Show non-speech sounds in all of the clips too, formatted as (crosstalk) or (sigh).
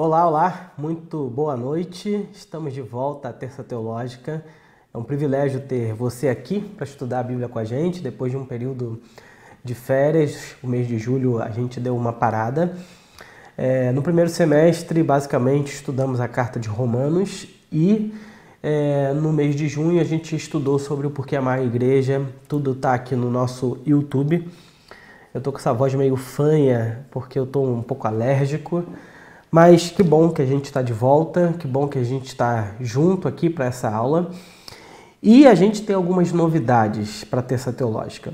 Olá, olá, muito boa noite. Estamos de volta à Terça Teológica. É um privilégio ter você aqui para estudar a Bíblia com a gente. Depois de um período de férias, o mês de julho a gente deu uma parada. É, no primeiro semestre, basicamente, estudamos a carta de Romanos e é, no mês de junho a gente estudou sobre o porquê amar a igreja. Tudo está aqui no nosso YouTube. Eu tô com essa voz meio fanha porque eu tô um pouco alérgico. Mas que bom que a gente está de volta, que bom que a gente está junto aqui para essa aula. E a gente tem algumas novidades para a terça teológica.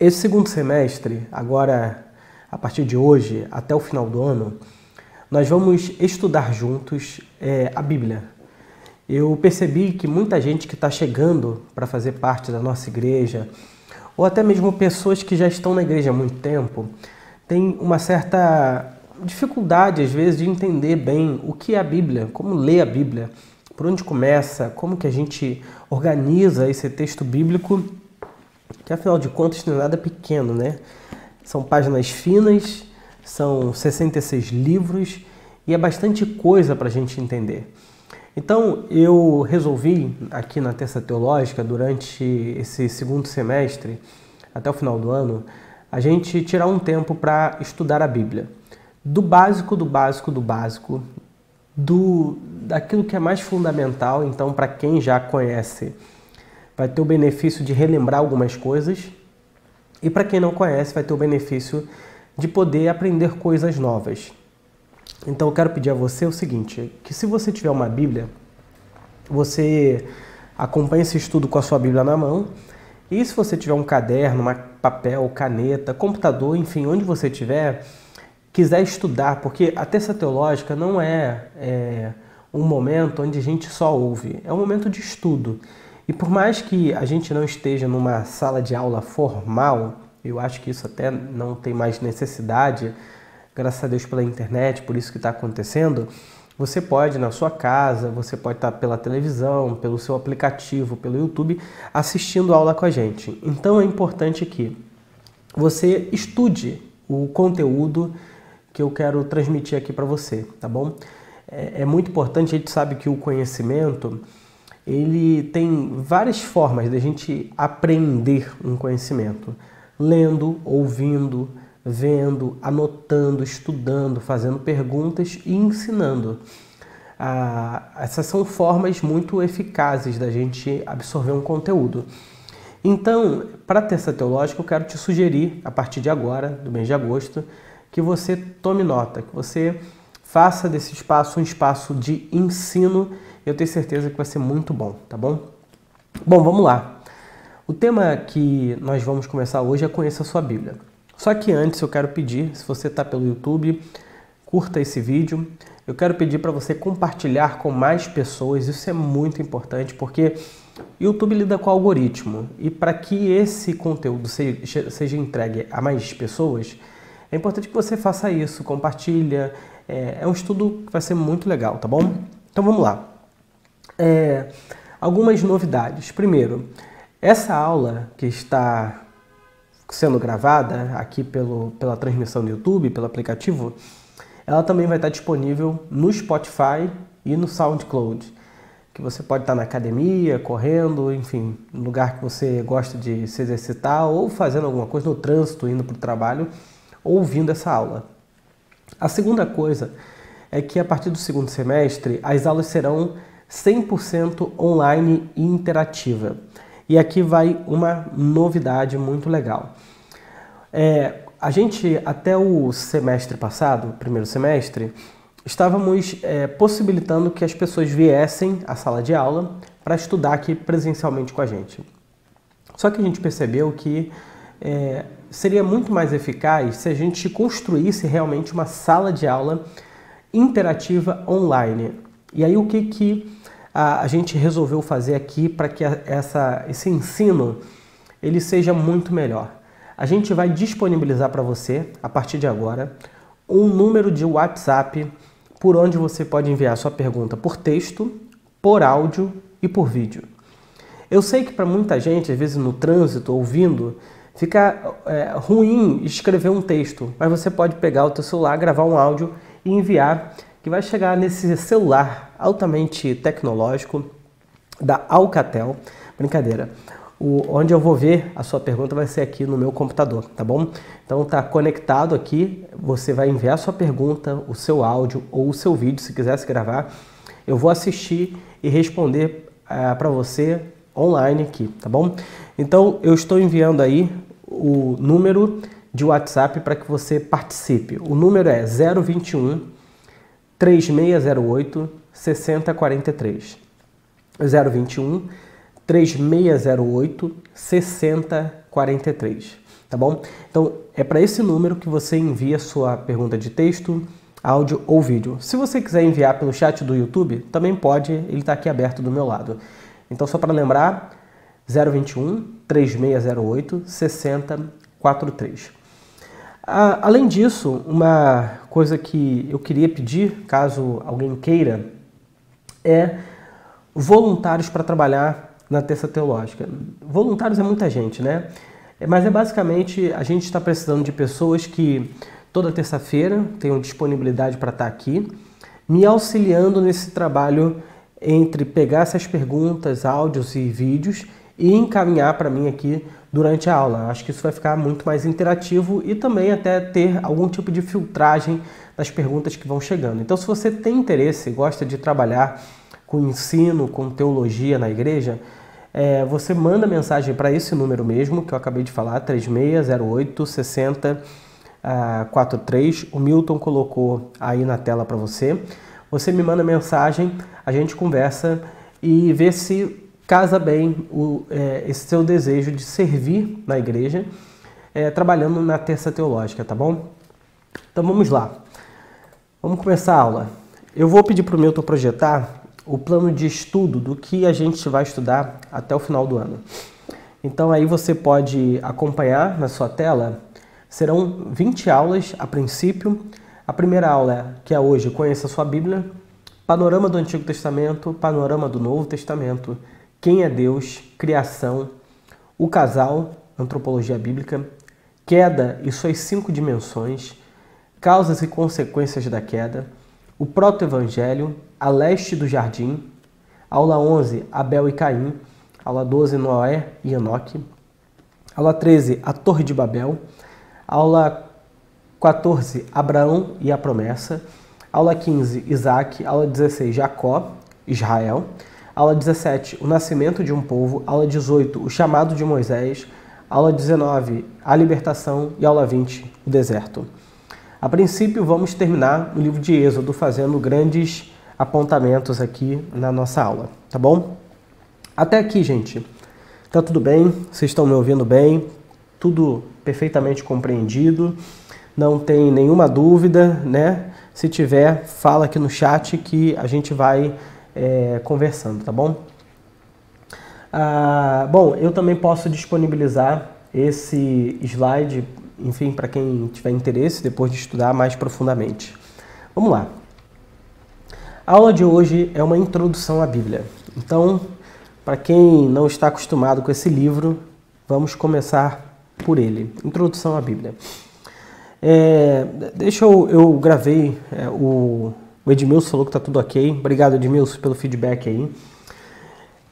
Esse segundo semestre, agora a partir de hoje até o final do ano, nós vamos estudar juntos é, a Bíblia. Eu percebi que muita gente que está chegando para fazer parte da nossa igreja, ou até mesmo pessoas que já estão na igreja há muito tempo, tem uma certa dificuldade, às vezes, de entender bem o que é a Bíblia, como ler a Bíblia, por onde começa, como que a gente organiza esse texto bíblico, que afinal de contas não é nada pequeno, né? São páginas finas, são 66 livros e é bastante coisa para a gente entender. Então eu resolvi aqui na Terça Teológica, durante esse segundo semestre, até o final do ano, a gente tirar um tempo para estudar a Bíblia do básico, do básico, do básico, do daquilo que é mais fundamental. Então, para quem já conhece, vai ter o benefício de relembrar algumas coisas. E para quem não conhece, vai ter o benefício de poder aprender coisas novas. Então, eu quero pedir a você o seguinte: que se você tiver uma Bíblia, você acompanhe esse estudo com a sua Bíblia na mão. E se você tiver um caderno, uma papel, caneta, computador, enfim, onde você estiver, quiser estudar, porque a terça teológica não é, é um momento onde a gente só ouve, é um momento de estudo. E por mais que a gente não esteja numa sala de aula formal, eu acho que isso até não tem mais necessidade, graças a Deus pela internet, por isso que está acontecendo. Você pode na sua casa, você pode estar pela televisão, pelo seu aplicativo, pelo YouTube, assistindo aula com a gente. Então é importante que você estude o conteúdo que eu quero transmitir aqui para você, tá bom? É, é, muito importante, a gente sabe que o conhecimento ele tem várias formas de a gente aprender um conhecimento. Lendo, ouvindo, vendo, anotando, estudando, fazendo perguntas e ensinando. Ah, essas são formas muito eficazes da gente absorver um conteúdo. Então, para a terça teológica, eu quero te sugerir, a partir de agora, do mês de agosto, que você tome nota, que você faça desse espaço um espaço de ensino. Eu tenho certeza que vai ser muito bom, tá bom? Bom, vamos lá. O tema que nós vamos começar hoje é Conheça a Sua Bíblia. Só que antes eu quero pedir, se você está pelo YouTube, curta esse vídeo. Eu quero pedir para você compartilhar com mais pessoas, isso é muito importante porque o YouTube lida com algoritmo e para que esse conteúdo seja entregue a mais pessoas, é importante que você faça isso, compartilha. É, é um estudo que vai ser muito legal, tá bom? Então vamos lá. É, algumas novidades. Primeiro, essa aula que está sendo gravada aqui pelo, pela transmissão do YouTube, pelo aplicativo, ela também vai estar disponível no Spotify e no SoundCloud, que você pode estar na academia, correndo, enfim, no lugar que você gosta de se exercitar ou fazendo alguma coisa no trânsito, indo para o trabalho ouvindo essa aula. A segunda coisa é que a partir do segundo semestre as aulas serão 100% online e interativa. E aqui vai uma novidade muito legal. É, a gente, até o semestre passado, primeiro semestre, estávamos é, possibilitando que as pessoas viessem à sala de aula para estudar aqui presencialmente com a gente. Só que a gente percebeu que é, seria muito mais eficaz se a gente construísse realmente uma sala de aula interativa online. E aí o que, que a, a gente resolveu fazer aqui para que a, essa, esse ensino ele seja muito melhor? A gente vai disponibilizar para você, a partir de agora, um número de WhatsApp por onde você pode enviar sua pergunta por texto, por áudio e por vídeo. Eu sei que para muita gente, às vezes no trânsito, ouvindo, Fica é, ruim escrever um texto, mas você pode pegar o teu celular, gravar um áudio e enviar, que vai chegar nesse celular altamente tecnológico da Alcatel. Brincadeira. O, onde eu vou ver a sua pergunta vai ser aqui no meu computador, tá bom? Então tá conectado aqui, você vai enviar a sua pergunta, o seu áudio ou o seu vídeo, se quiser se gravar. Eu vou assistir e responder uh, eh, para você online aqui, tá bom? Então eu estou enviando aí o número de WhatsApp para que você participe. O número é 021 3608 6043. 021 3608 6043, tá bom? Então é para esse número que você envia sua pergunta de texto, áudio ou vídeo. Se você quiser enviar pelo chat do YouTube, também pode, ele está aqui aberto do meu lado. Então só para lembrar, 021 3608 6043. além disso, uma coisa que eu queria pedir, caso alguém queira, é voluntários para trabalhar na terça teológica. Voluntários é muita gente, né? Mas é basicamente a gente está precisando de pessoas que toda terça-feira tenham disponibilidade para estar tá aqui, me auxiliando nesse trabalho entre pegar essas perguntas, áudios e vídeos e encaminhar para mim aqui durante a aula. Acho que isso vai ficar muito mais interativo e também até ter algum tipo de filtragem das perguntas que vão chegando. Então, se você tem interesse, gosta de trabalhar com ensino, com teologia na igreja, é, você manda mensagem para esse número mesmo que eu acabei de falar, 3608 6043. O Milton colocou aí na tela para você. Você me manda mensagem, a gente conversa e vê se casa bem o, é, esse seu desejo de servir na igreja, é, trabalhando na terça teológica, tá bom? Então vamos lá. Vamos começar a aula. Eu vou pedir para o Milton projetar o plano de estudo do que a gente vai estudar até o final do ano. Então aí você pode acompanhar na sua tela. Serão 20 aulas a princípio. A primeira aula, que é hoje, Conheça a sua Bíblia, panorama do Antigo Testamento, panorama do Novo Testamento, quem é Deus, criação, o casal, antropologia bíblica, queda e suas cinco dimensões, causas e consequências da queda, o proto-evangelho, a leste do jardim, aula 11, Abel e Caim, aula 12, Noé e Enoque, aula 13, a Torre de Babel, aula 14, Abraão e a promessa, aula 15, Isaac, aula 16, Jacó, Israel, aula 17, o nascimento de um povo, aula 18, o chamado de Moisés, aula 19, a libertação e aula 20, o deserto. A princípio, vamos terminar o livro de Êxodo fazendo grandes apontamentos aqui na nossa aula, tá bom? Até aqui, gente. Tá tudo bem? Vocês estão me ouvindo bem? Tudo perfeitamente compreendido? Não tem nenhuma dúvida, né? Se tiver, fala aqui no chat que a gente vai é, conversando, tá bom? Ah, bom, eu também posso disponibilizar esse slide, enfim, para quem tiver interesse depois de estudar mais profundamente. Vamos lá. A aula de hoje é uma introdução à Bíblia. Então, para quem não está acostumado com esse livro, vamos começar por ele. Introdução à Bíblia. É, deixa eu, eu gravei, é, o, o Edmilson falou que está tudo ok. Obrigado, Edmilson, pelo feedback aí.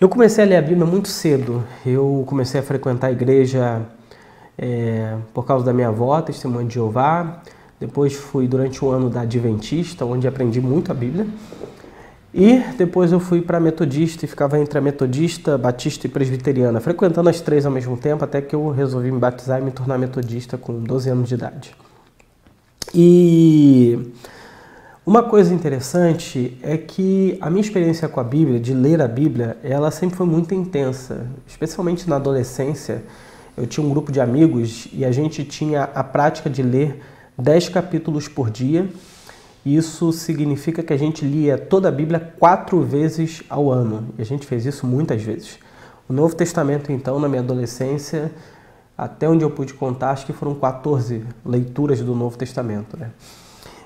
Eu comecei a ler a Bíblia muito cedo. Eu comecei a frequentar a igreja é, por causa da minha avó, testemunha de Jeová. Depois fui durante um ano da Adventista, onde aprendi muito a Bíblia. E depois eu fui para Metodista e ficava entre a Metodista, Batista e Presbiteriana, frequentando as três ao mesmo tempo, até que eu resolvi me batizar e me tornar Metodista com 12 anos de idade. E uma coisa interessante é que a minha experiência com a Bíblia, de ler a Bíblia, ela sempre foi muito intensa, especialmente na adolescência. Eu tinha um grupo de amigos e a gente tinha a prática de ler 10 capítulos por dia. Isso significa que a gente lia toda a Bíblia quatro vezes ao ano. E a gente fez isso muitas vezes. O Novo Testamento, então, na minha adolescência, até onde eu pude contar, acho que foram 14 leituras do Novo Testamento. Né?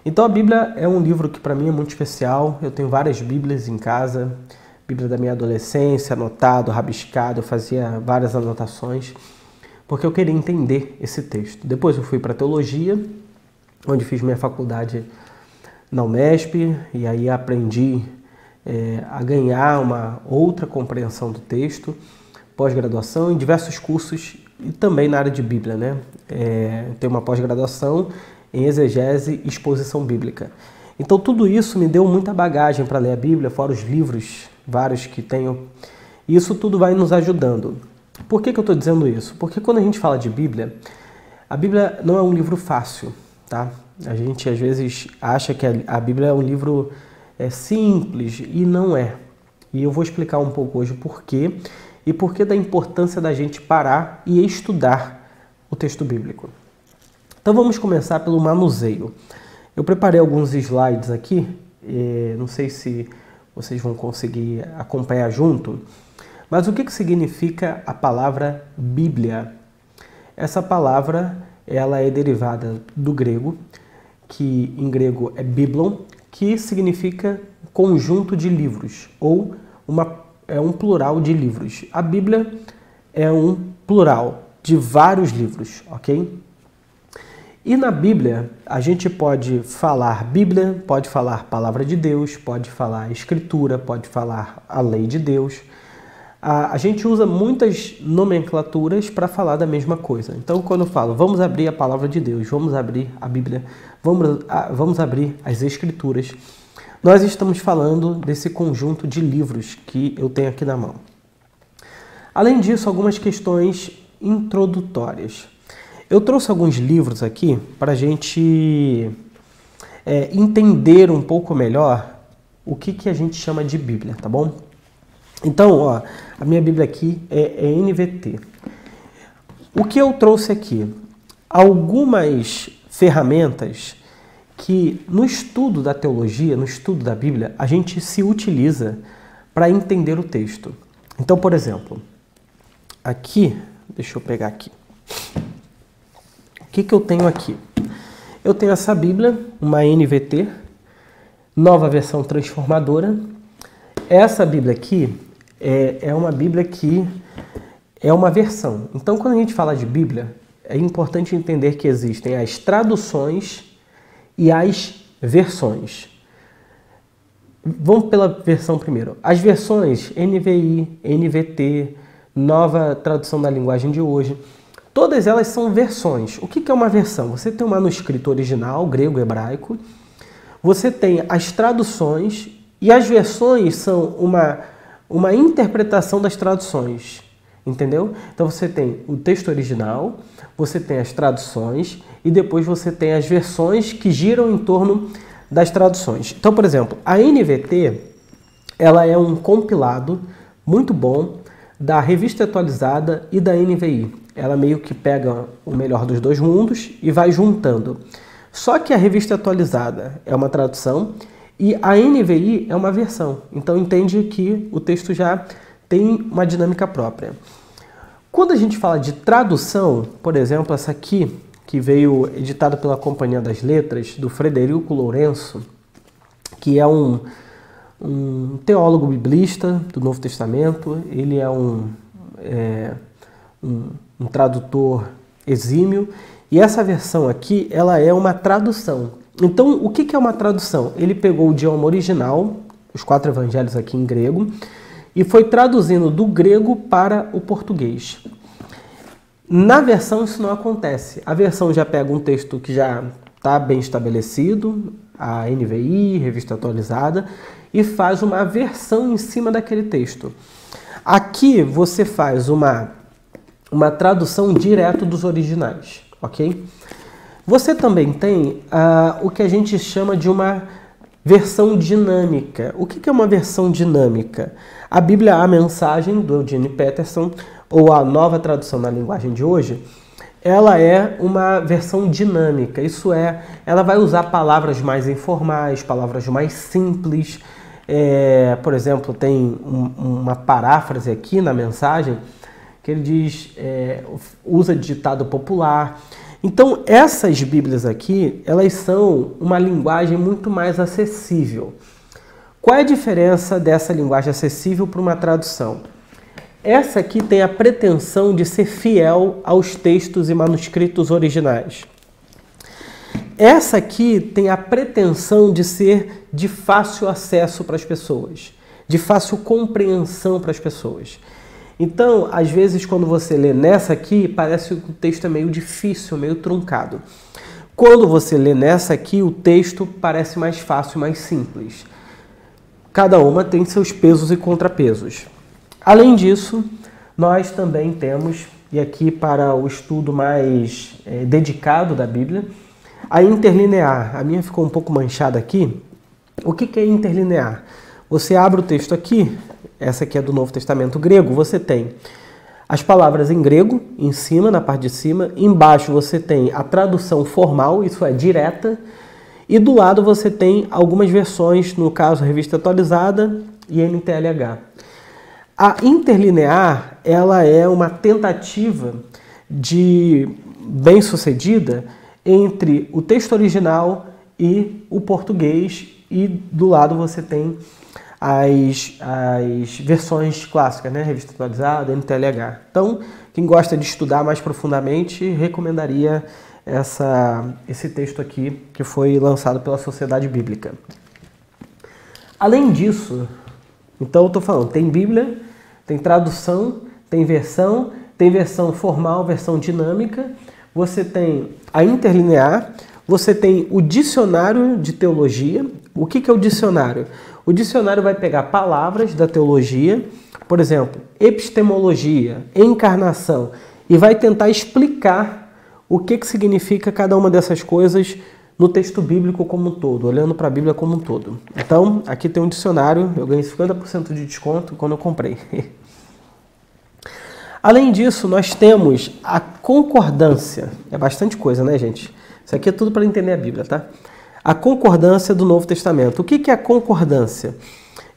Então a Bíblia é um livro que para mim é muito especial. Eu tenho várias Bíblias em casa, Bíblia da minha adolescência, anotado, rabiscado, eu fazia várias anotações, porque eu queria entender esse texto. Depois eu fui para teologia, onde fiz minha faculdade na Unesp e aí aprendi é, a ganhar uma outra compreensão do texto, pós-graduação em diversos cursos e também na área de Bíblia, né? É, tenho uma pós-graduação em exegese e exposição bíblica. Então tudo isso me deu muita bagagem para ler a Bíblia, fora os livros vários que tenho. Isso tudo vai nos ajudando. Por que, que eu estou dizendo isso? Porque quando a gente fala de Bíblia, a Bíblia não é um livro fácil, tá? A gente às vezes acha que a Bíblia é um livro é, simples e não é. E eu vou explicar um pouco hoje por quê e por que da importância da gente parar e estudar o texto bíblico. Então vamos começar pelo manuseio. Eu preparei alguns slides aqui, não sei se vocês vão conseguir acompanhar junto, mas o que, que significa a palavra Bíblia? Essa palavra ela é derivada do grego, que em grego é biblon, que significa conjunto de livros ou uma, é um plural de livros. A Bíblia é um plural de vários livros, ok? E na Bíblia, a gente pode falar Bíblia, pode falar palavra de Deus, pode falar escritura, pode falar a lei de Deus. A, a gente usa muitas nomenclaturas para falar da mesma coisa. Então, quando eu falo, vamos abrir a palavra de Deus, vamos abrir a Bíblia, vamos, a, vamos abrir as escrituras, nós estamos falando desse conjunto de livros que eu tenho aqui na mão. Além disso, algumas questões introdutórias. Eu trouxe alguns livros aqui para a gente é, entender um pouco melhor o que, que a gente chama de Bíblia, tá bom? Então, ó, a minha Bíblia aqui é, é NVT. O que eu trouxe aqui? Algumas ferramentas que no estudo da teologia, no estudo da Bíblia, a gente se utiliza para entender o texto. Então, por exemplo, aqui, deixa eu pegar aqui que, que eu tenho aqui? Eu tenho essa Bíblia, uma NVT, nova versão transformadora. Essa Bíblia aqui é, é uma Bíblia que é uma versão. Então, quando a gente fala de Bíblia, é importante entender que existem as traduções e as versões. Vamos pela versão primeiro. As versões NVI, NVT, nova tradução da linguagem de hoje, Todas elas são versões. O que é uma versão? Você tem o um manuscrito original, grego, hebraico, você tem as traduções e as versões são uma, uma interpretação das traduções. Entendeu? Então você tem o texto original, você tem as traduções e depois você tem as versões que giram em torno das traduções. Então, por exemplo, a NVT ela é um compilado muito bom da revista atualizada e da NVI ela meio que pega o melhor dos dois mundos e vai juntando. Só que a revista atualizada é uma tradução e a NVI é uma versão. Então entende que o texto já tem uma dinâmica própria. Quando a gente fala de tradução, por exemplo, essa aqui, que veio editada pela Companhia das Letras, do Frederico Lourenço, que é um, um teólogo biblista do Novo Testamento, ele é um, é, um um tradutor exímio. E essa versão aqui, ela é uma tradução. Então, o que é uma tradução? Ele pegou o idioma original, os quatro evangelhos aqui em grego, e foi traduzindo do grego para o português. Na versão isso não acontece. A versão já pega um texto que já está bem estabelecido, a NVI, revista atualizada, e faz uma versão em cima daquele texto. Aqui você faz uma uma tradução direto dos originais, ok? Você também tem uh, o que a gente chama de uma versão dinâmica. O que é uma versão dinâmica? A Bíblia, a mensagem do Eugene Peterson, ou a nova tradução na linguagem de hoje, ela é uma versão dinâmica. Isso é, ela vai usar palavras mais informais, palavras mais simples. É, por exemplo, tem um, uma paráfrase aqui na mensagem que ele diz, é, usa ditado popular. Então, essas Bíblias aqui, elas são uma linguagem muito mais acessível. Qual é a diferença dessa linguagem acessível para uma tradução? Essa aqui tem a pretensão de ser fiel aos textos e manuscritos originais. essa aqui tem a pretensão de ser de fácil acesso para as pessoas, de fácil compreensão para as pessoas. Então, às vezes, quando você lê nessa aqui, parece que o texto é meio difícil, meio truncado. Quando você lê nessa aqui, o texto parece mais fácil, mais simples. Cada uma tem seus pesos e contrapesos. Além disso, nós também temos, e aqui para o estudo mais é, dedicado da Bíblia, a interlinear. A minha ficou um pouco manchada aqui. O que, que é interlinear? Você abre o texto aqui, essa aqui é do Novo Testamento grego, você tem as palavras em grego, em cima, na parte de cima. Embaixo você tem a tradução formal, isso é direta. E do lado você tem algumas versões, no caso, Revista Atualizada e NTLH. A interlinear, ela é uma tentativa de bem-sucedida entre o texto original e o português e do lado você tem as, as versões clássicas, né? Revista atualizada, NTLH. Então, quem gosta de estudar mais profundamente, recomendaria essa, esse texto aqui que foi lançado pela Sociedade Bíblica. Além disso, então eu estou falando, tem Bíblia, tem tradução, tem versão, tem versão formal, versão dinâmica, você tem a interlinear, você tem o dicionário de teologia. O que, que é o dicionário? O dicionário vai pegar palavras da teologia, por exemplo, epistemologia, encarnação, e vai tentar explicar o que, que significa cada uma dessas coisas no texto bíblico como um todo, olhando para a Bíblia como um todo. Então, aqui tem um dicionário, eu ganhei 50% de desconto quando eu comprei. (laughs) Além disso, nós temos a concordância. É bastante coisa, né, gente? Isso aqui é tudo para entender a Bíblia, tá? A concordância do Novo Testamento. O que é a concordância?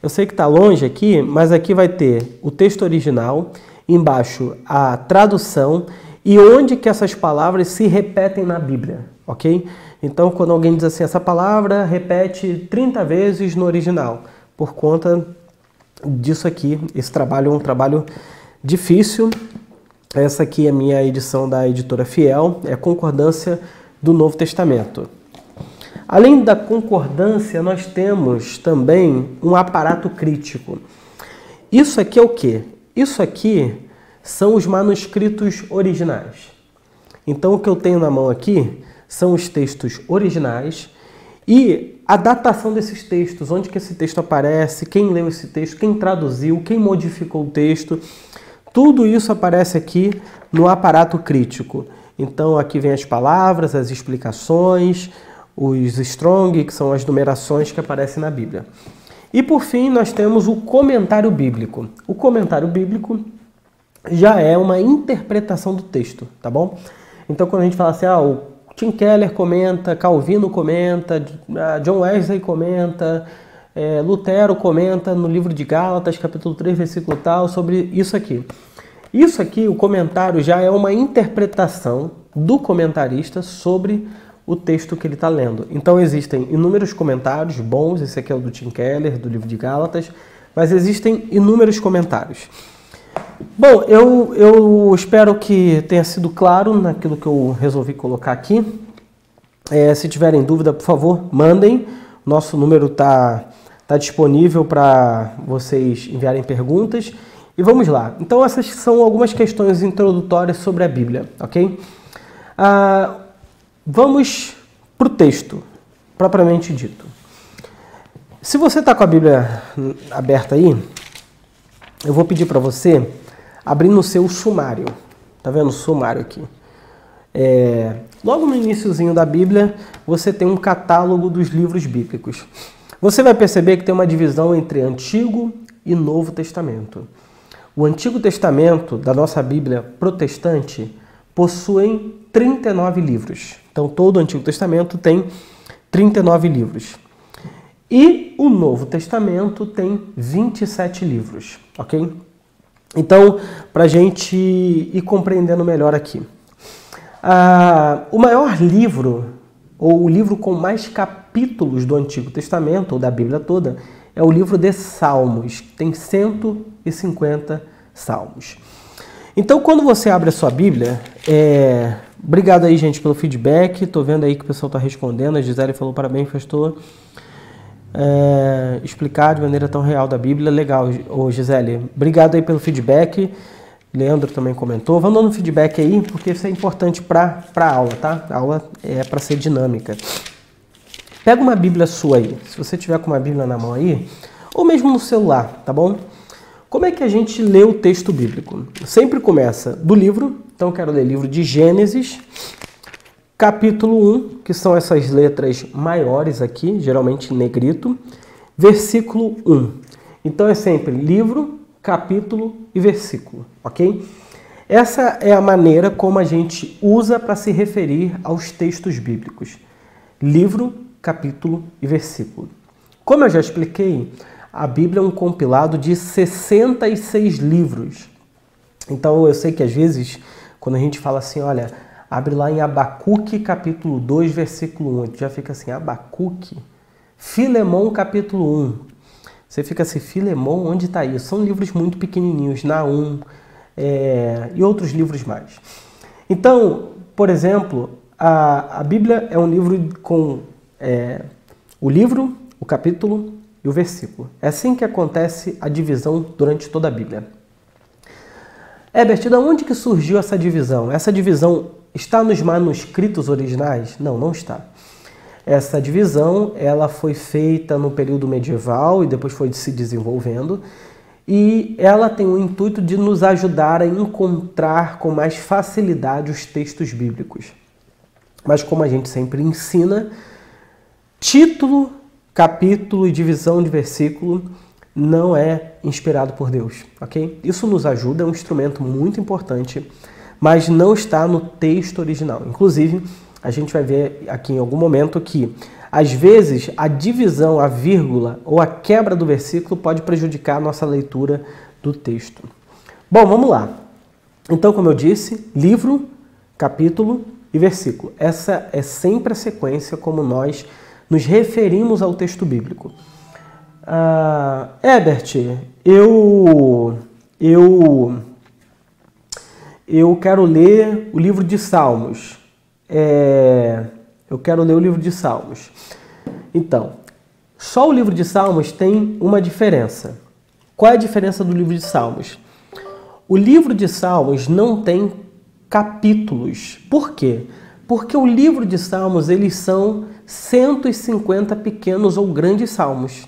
Eu sei que está longe aqui, mas aqui vai ter o texto original, embaixo a tradução e onde que essas palavras se repetem na Bíblia, ok? Então, quando alguém diz assim, essa palavra repete 30 vezes no original, por conta disso aqui, esse trabalho é um trabalho difícil. Essa aqui é a minha edição da editora Fiel, é concordância do Novo Testamento. Além da concordância, nós temos também um aparato crítico. Isso aqui é o que? Isso aqui são os manuscritos originais. Então, o que eu tenho na mão aqui são os textos originais e a datação desses textos, onde que esse texto aparece, quem leu esse texto, quem traduziu, quem modificou o texto. Tudo isso aparece aqui no aparato crítico. Então aqui vem as palavras, as explicações, os strong, que são as numerações que aparecem na Bíblia. E por fim, nós temos o comentário bíblico. O comentário bíblico já é uma interpretação do texto, tá bom? Então quando a gente fala assim, ah, o Tim Keller comenta, Calvino comenta, ah, John Wesley comenta, é, Lutero comenta no livro de Gálatas, capítulo 3, versículo tal, sobre isso aqui. Isso aqui, o comentário, já é uma interpretação do comentarista sobre o texto que ele está lendo. Então existem inúmeros comentários bons, esse aqui é o do Tim Keller, do livro de Gálatas, mas existem inúmeros comentários. Bom, eu, eu espero que tenha sido claro naquilo que eu resolvi colocar aqui. É, se tiverem dúvida, por favor, mandem. Nosso número está Está disponível para vocês enviarem perguntas. E vamos lá. Então, essas são algumas questões introdutórias sobre a Bíblia, ok? Ah, vamos para o texto, propriamente dito. Se você está com a Bíblia aberta aí, eu vou pedir para você abrir no seu sumário. Tá vendo o sumário aqui? É, logo no iníciozinho da Bíblia, você tem um catálogo dos livros bíblicos. Você vai perceber que tem uma divisão entre Antigo e Novo Testamento. O Antigo Testamento da nossa Bíblia protestante possui 39 livros. Então, todo o Antigo Testamento tem 39 livros. E o Novo Testamento tem 27 livros, ok? Então, para a gente ir compreendendo melhor aqui. Ah, o maior livro, ou o livro com mais capítulos, do Antigo Testamento, ou da Bíblia toda, é o livro de Salmos, que tem 150 salmos. Então, quando você abre a sua Bíblia, é... obrigado aí, gente, pelo feedback. Tô vendo aí que o pessoal está respondendo. A Gisele falou parabéns, pastor. É... Explicar de maneira tão real da Bíblia, legal, ô Gisele. Obrigado aí pelo feedback. Leandro também comentou. Vamos dando feedback aí, porque isso é importante para a aula, tá? A aula é para ser dinâmica. Pega uma Bíblia sua aí. Se você tiver com uma Bíblia na mão aí, ou mesmo no celular, tá bom? Como é que a gente lê o texto bíblico? Sempre começa do livro, então eu quero ler livro de Gênesis, capítulo 1, que são essas letras maiores aqui, geralmente negrito, versículo 1. Então é sempre livro, capítulo e versículo, ok? Essa é a maneira como a gente usa para se referir aos textos bíblicos. Livro, capítulo e versículo. Como eu já expliquei, a Bíblia é um compilado de 66 livros. Então eu sei que às vezes, quando a gente fala assim, olha, abre lá em Abacuque capítulo 2, versículo 1, já fica assim, Abacuque, Filemão capítulo 1, você fica assim, Filemão, onde está isso? São livros muito pequenininhos, Naum é, e outros livros mais. Então, por exemplo, a, a Bíblia é um livro com é, o livro, o capítulo e o versículo. É assim que acontece a divisão durante toda a Bíblia. Herbert, de onde que surgiu essa divisão? Essa divisão está nos manuscritos originais? Não, não está. Essa divisão ela foi feita no período medieval e depois foi se desenvolvendo e ela tem o intuito de nos ajudar a encontrar com mais facilidade os textos bíblicos. Mas como a gente sempre ensina, título, capítulo e divisão de versículo não é inspirado por Deus, ok? Isso nos ajuda, é um instrumento muito importante, mas não está no texto original. Inclusive, a gente vai ver aqui em algum momento que, às vezes, a divisão, a vírgula ou a quebra do versículo pode prejudicar a nossa leitura do texto. Bom, vamos lá. Então, como eu disse, livro, capítulo e versículo. Essa é sempre a sequência como nós nos referimos ao texto bíblico. Uh, Ebert, eu, eu, eu quero ler o livro de Salmos é, eu quero ler o livro de Salmos. Então, só o livro de Salmos tem uma diferença. Qual é a diferença do livro de Salmos? O livro de Salmos não tem capítulos. Por quê? Porque o livro de Salmos, eles são 150 pequenos ou grandes salmos.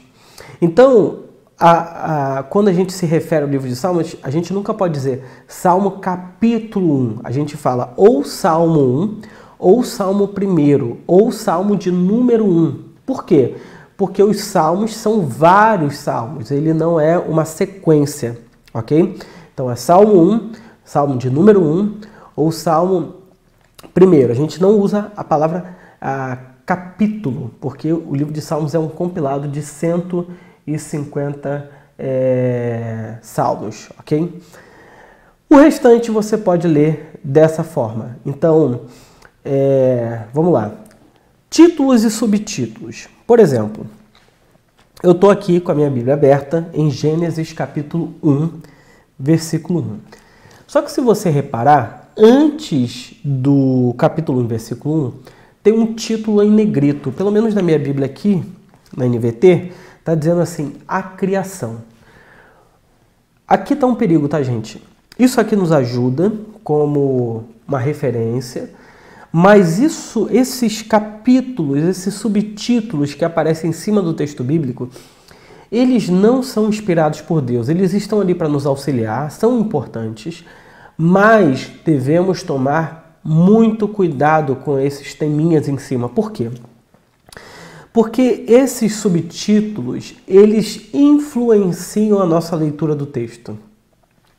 Então, a, a, quando a gente se refere ao livro de Salmos, a gente nunca pode dizer Salmo capítulo 1. A gente fala ou Salmo 1 ou Salmo 1, ou Salmo de número 1. Por quê? Porque os salmos são vários salmos, ele não é uma sequência, ok? Então é Salmo 1, Salmo de número 1, ou Salmo 1. A gente não usa a palavra a, capítulo, porque o livro de Salmos é um compilado de 150 é, salmos, ok? O restante você pode ler dessa forma. Então, é, vamos lá. Títulos e subtítulos. Por exemplo, eu estou aqui com a minha Bíblia aberta em Gênesis capítulo 1, versículo 1. Só que se você reparar, antes do capítulo 1, versículo 1, tem um título em negrito. Pelo menos na minha Bíblia aqui, na NVT, está dizendo assim, a criação. Aqui está um perigo, tá, gente? Isso aqui nos ajuda como uma referência mas isso, esses capítulos, esses subtítulos que aparecem em cima do texto bíblico, eles não são inspirados por Deus. Eles estão ali para nos auxiliar, são importantes, mas devemos tomar muito cuidado com esses teminhas em cima. Por quê? Porque esses subtítulos, eles influenciam a nossa leitura do texto.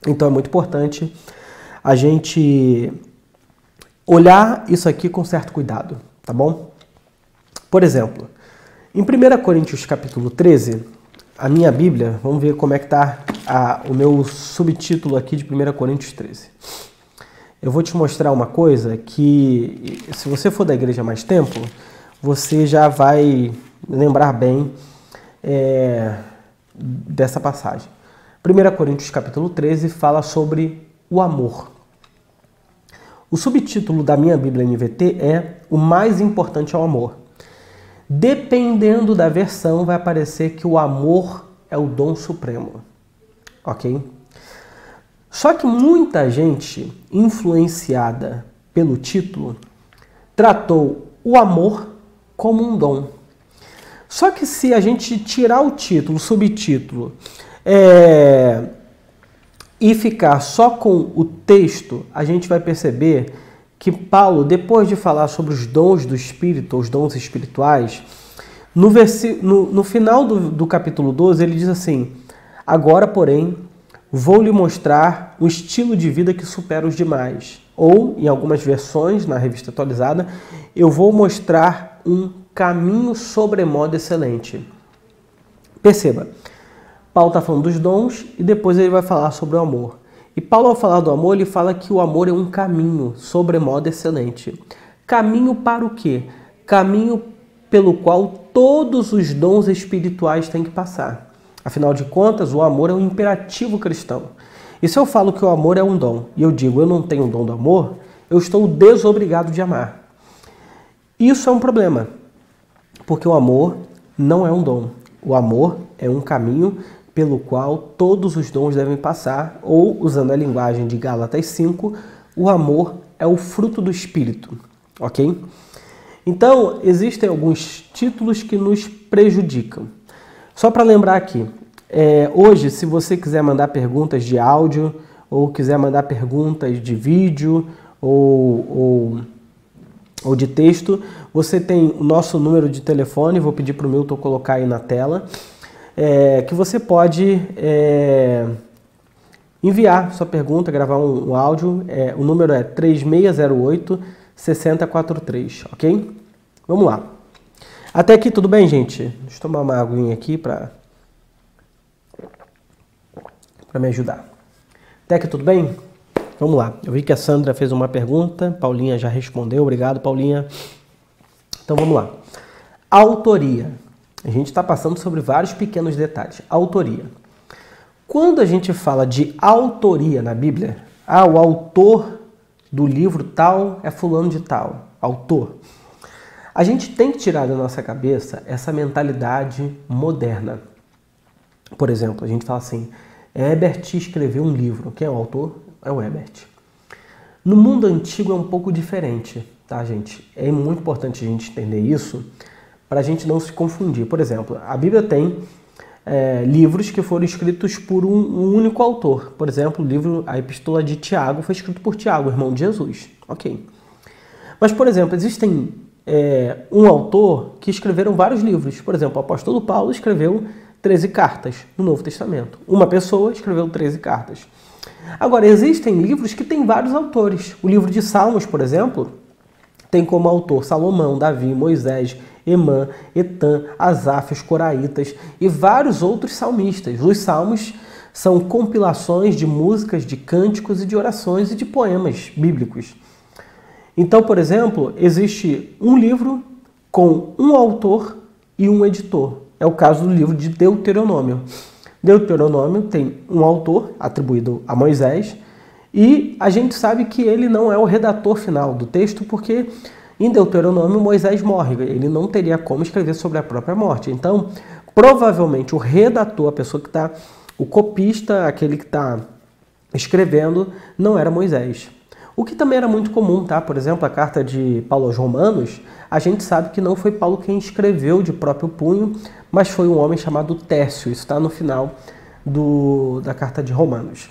Então é muito importante a gente olhar isso aqui com certo cuidado, tá bom? Por exemplo, em 1 Coríntios capítulo 13, a minha Bíblia, vamos ver como é que está o meu subtítulo aqui de 1 Coríntios 13. Eu vou te mostrar uma coisa que, se você for da igreja mais tempo, você já vai lembrar bem é, dessa passagem. 1 Coríntios capítulo 13 fala sobre o amor. O subtítulo da minha Bíblia NVT é O mais importante é o amor. Dependendo da versão, vai aparecer que o amor é o dom supremo. Ok? Só que muita gente, influenciada pelo título, tratou o amor como um dom. Só que se a gente tirar o título, o subtítulo, é, e ficar só com o texto, a gente vai perceber que Paulo, depois de falar sobre os dons do Espírito, os dons espirituais, no, no, no final do, do capítulo 12, ele diz assim: Agora, porém, vou lhe mostrar um estilo de vida que supera os demais. Ou, em algumas versões, na revista atualizada, eu vou mostrar um caminho sobremodo excelente. Perceba, Paulo está falando dos dons e depois ele vai falar sobre o amor. E Paulo, ao falar do amor, ele fala que o amor é um caminho sobremodo excelente. Caminho para o quê? Caminho pelo qual todos os dons espirituais têm que passar. Afinal de contas, o amor é um imperativo cristão. E se eu falo que o amor é um dom e eu digo eu não tenho o dom do amor, eu estou desobrigado de amar. Isso é um problema, porque o amor não é um dom. O amor é um caminho pelo qual todos os dons devem passar, ou, usando a linguagem de Gálatas 5, o amor é o fruto do Espírito, ok? Então, existem alguns títulos que nos prejudicam. Só para lembrar aqui, é, hoje, se você quiser mandar perguntas de áudio, ou quiser mandar perguntas de vídeo, ou, ou, ou de texto, você tem o nosso número de telefone, vou pedir para o Milton colocar aí na tela é, que você pode é, enviar sua pergunta, gravar um, um áudio. É, o número é 3608 6043, ok? Vamos lá. Até aqui tudo bem, gente? Deixa eu tomar uma aguinha aqui para me ajudar. Até aqui tudo bem? Vamos lá. Eu vi que a Sandra fez uma pergunta, Paulinha já respondeu. Obrigado, Paulinha. Então vamos lá. Autoria. A gente está passando sobre vários pequenos detalhes. Autoria. Quando a gente fala de autoria na Bíblia, ah, o autor do livro tal é fulano de tal, autor. A gente tem que tirar da nossa cabeça essa mentalidade moderna. Por exemplo, a gente fala assim: Herbert escreveu um livro. Quem é o autor? É o Herbert. No mundo antigo é um pouco diferente, tá, gente? É muito importante a gente entender isso para a gente não se confundir. Por exemplo, a Bíblia tem é, livros que foram escritos por um, um, único autor. Por exemplo, o livro, a Epístola de Tiago foi escrito por Tiago, irmão de Jesus. Ok. Mas, por exemplo, existem é, um autor que escreveram vários livros. Por exemplo, o apóstolo Paulo escreveu 13 cartas no Novo Testamento. Uma pessoa escreveu 13 cartas. Agora, existem livros que têm vários autores. O livro de Salmos, por exemplo, tem como autor Salomão, Davi, Moisés, Emã, Etan, Asaf, os Coraitas e vários outros salmistas. Os salmos são compilações de músicas, de cânticos e de orações e de poemas bíblicos. Então, por exemplo, existe um livro com um autor e um editor. É o caso do livro de Deuteronômio. Deuteronômio tem um autor atribuído a Moisés e a gente sabe que ele não é o redator final do texto porque em Deuteronômio, Moisés morre, ele não teria como escrever sobre a própria morte. Então, provavelmente o redator, a pessoa que está, o copista, aquele que está escrevendo, não era Moisés. O que também era muito comum, tá? Por exemplo, a carta de Paulo aos Romanos, a gente sabe que não foi Paulo quem escreveu de próprio punho, mas foi um homem chamado Tércio. Isso está no final do, da carta de Romanos.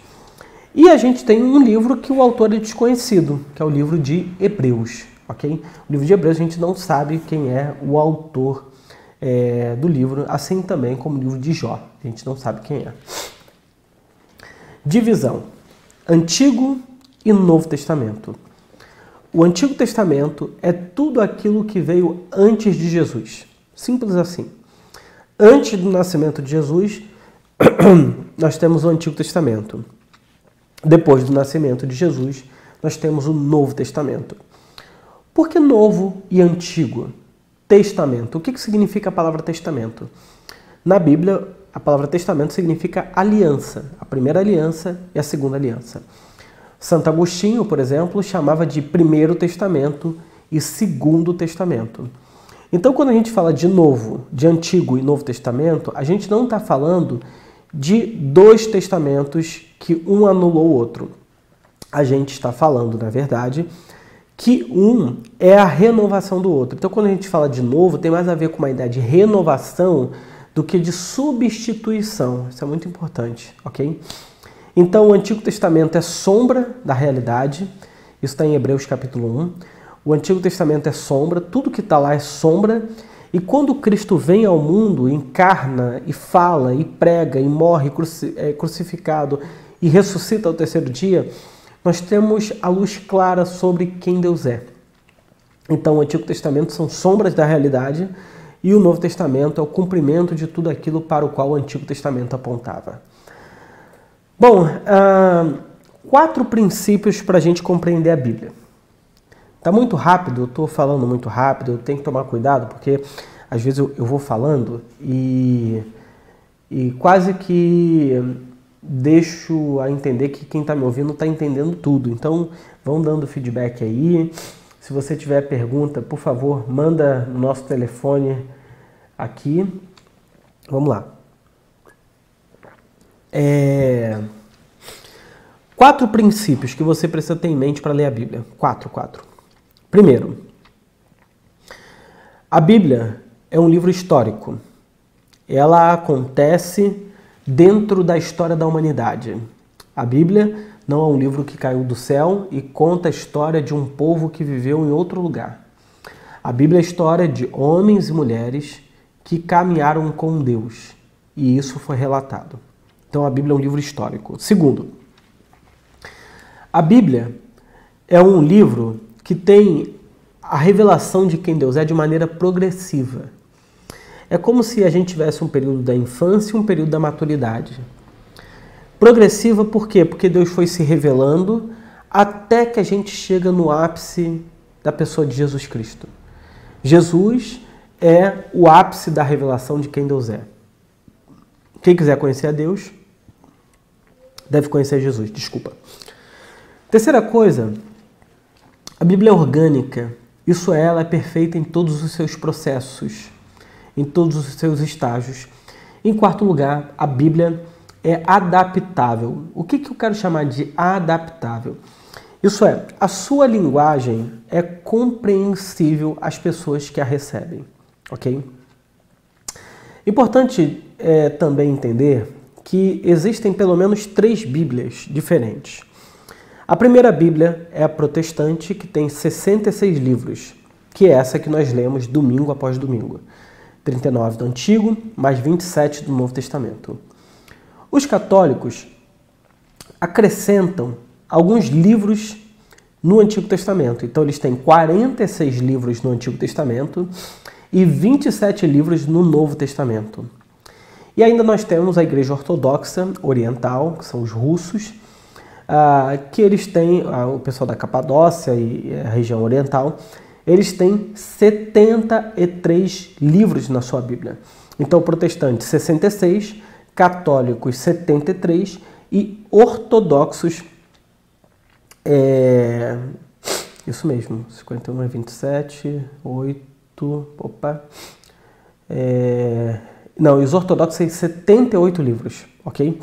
E a gente tem um livro que o autor é desconhecido, que é o livro de Hebreus ok? O livro de Hebreus a gente não sabe quem é o autor é, do livro, assim também como o livro de Jó, a gente não sabe quem é. Divisão: Antigo e Novo Testamento. O Antigo Testamento é tudo aquilo que veio antes de Jesus. Simples assim. Antes do nascimento de Jesus, (clears throat) nós temos o Antigo Testamento. Depois do nascimento de Jesus, nós temos o Novo Testamento. Por que novo e antigo? Testamento. O que, significa a palavra testamento? Na Bíblia, a palavra testamento significa aliança. A primeira aliança e a segunda aliança. Santo Agostinho, por exemplo, chamava de Primeiro Testamento e Segundo Testamento. Então, quando a gente fala de Novo, de Antigo e Novo Testamento, a gente não está falando de dois testamentos que um anulou o outro. A gente está falando, na verdade, que um é a renovação do outro. Então, quando a gente fala de novo, tem mais a ver com uma ideia de renovação do que de substituição. Isso é muito importante, ok? Então, o Antigo Testamento é sombra da realidade. Isso está em Hebreus capítulo 1. O Antigo Testamento é sombra, tudo que está lá é sombra. E quando Cristo vem ao mundo, encarna e fala e prega e morre é, crucificado e ressuscita ao terceiro dia, nós temos a luz clara sobre quem Deus é. Então, o Antigo Testamento são sombras da realidade e o Novo Testamento é o cumprimento de tudo aquilo para o qual o Antigo Testamento apontava. Bom, uh, quatro princípios para a gente compreender a Bíblia. Tá muito rápido, eu estou falando muito rápido, eu tenho que tomar cuidado porque às vezes eu, eu vou falando e, e quase que deixo a entender que quem está me ouvindo está entendendo tudo. Então vão dando feedback aí. Se você tiver pergunta, por favor, manda no nosso telefone aqui. Vamos lá. É... Quatro princípios que você precisa ter em mente para ler a Bíblia. Quatro, quatro. Primeiro, a Bíblia é um livro histórico. Ela acontece dentro da história da humanidade. A Bíblia não é um livro que caiu do céu e conta a história de um povo que viveu em outro lugar. A Bíblia é a história de homens e mulheres que caminharam com Deus e isso foi relatado. Então a Bíblia é um livro histórico. Segundo, a Bíblia é um livro que tem a revelação de quem Deus é de maneira progressiva. É como se a gente tivesse um período da infância e um período da maturidade. Progressiva por quê? Porque Deus foi se revelando até que a gente chega no ápice da pessoa de Jesus Cristo. Jesus é o ápice da revelação de quem Deus é. Quem quiser conhecer a Deus, deve conhecer Jesus, desculpa. Terceira coisa a Bíblia é orgânica, isso é, ela é perfeita em todos os seus processos, em todos os seus estágios. Em quarto lugar, a Bíblia é adaptável. O que, que eu quero chamar de adaptável? Isso é, a sua linguagem é compreensível às pessoas que a recebem, ok? Importante é, também entender que existem pelo menos três Bíblias diferentes. A primeira Bíblia é a protestante, que tem 66 livros, que é essa que nós lemos domingo após domingo. 39 do Antigo, mais 27 do Novo Testamento. Os católicos acrescentam alguns livros no Antigo Testamento. Então, eles têm 46 livros no Antigo Testamento e 27 livros no Novo Testamento. E ainda nós temos a Igreja Ortodoxa Oriental, que são os russos, ah, que eles têm, ah, o pessoal da Capadócia e a região oriental, eles têm 73 livros na sua Bíblia. Então, protestantes 66, católicos 73 e ortodoxos é, isso mesmo, 51 é 27, 8, opa, é, não, e os ortodoxos têm 78 livros, ok?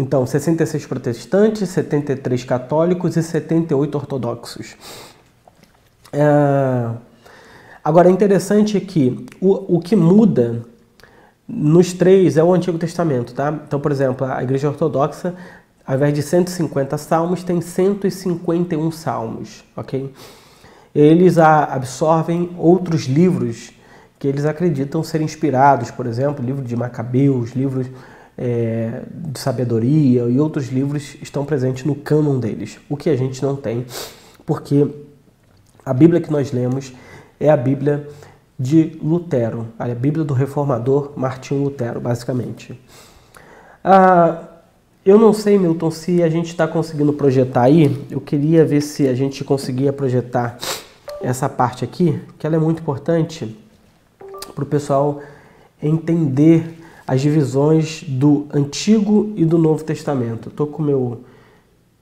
Então, 66 protestantes, 73 católicos e 78 ortodoxos. É... Agora, é interessante que o, o que muda nos três é o Antigo Testamento, tá? Então, por exemplo, a Igreja Ortodoxa, ao invés de 150 salmos, tem 151 salmos, ok? Eles absorvem outros livros que eles acreditam ser inspirados, por exemplo, livro de Macabeus, livros é, de sabedoria e outros livros estão presentes no cânon deles, o que a gente não tem, porque a Bíblia que nós lemos é a Bíblia de Lutero, a Bíblia do reformador Martinho Lutero, basicamente. Ah, eu não sei, Milton, se a gente está conseguindo projetar aí. Eu queria ver se a gente conseguia projetar essa parte aqui, que ela é muito importante para o pessoal entender as divisões do Antigo e do Novo Testamento. Estou com o meu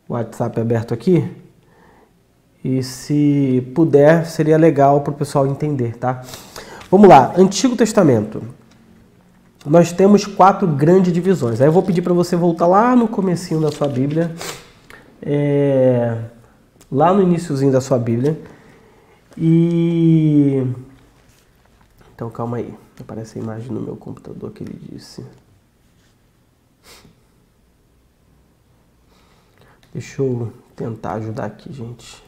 WhatsApp aberto aqui. E se puder, seria legal para o pessoal entender, tá? Vamos lá, Antigo Testamento. Nós temos quatro grandes divisões. Aí eu vou pedir para você voltar lá no comecinho da sua Bíblia, é, lá no iníciozinho da sua Bíblia. E então calma aí, aparece a imagem no meu computador que ele disse. Deixa eu tentar ajudar aqui, gente.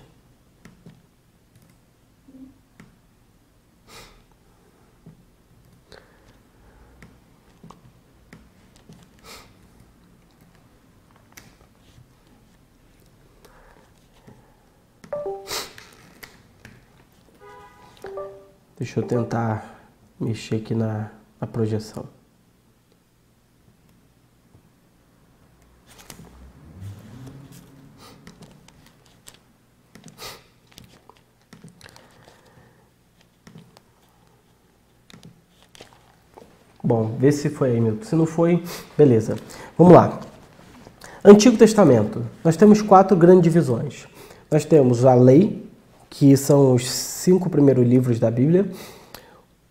Deixa eu tentar mexer aqui na, na projeção. Bom, vê se foi aí, Milton. Se não foi, beleza. Vamos lá. Antigo Testamento. Nós temos quatro grandes divisões. Nós temos a lei, que são os cinco primeiros livros da Bíblia.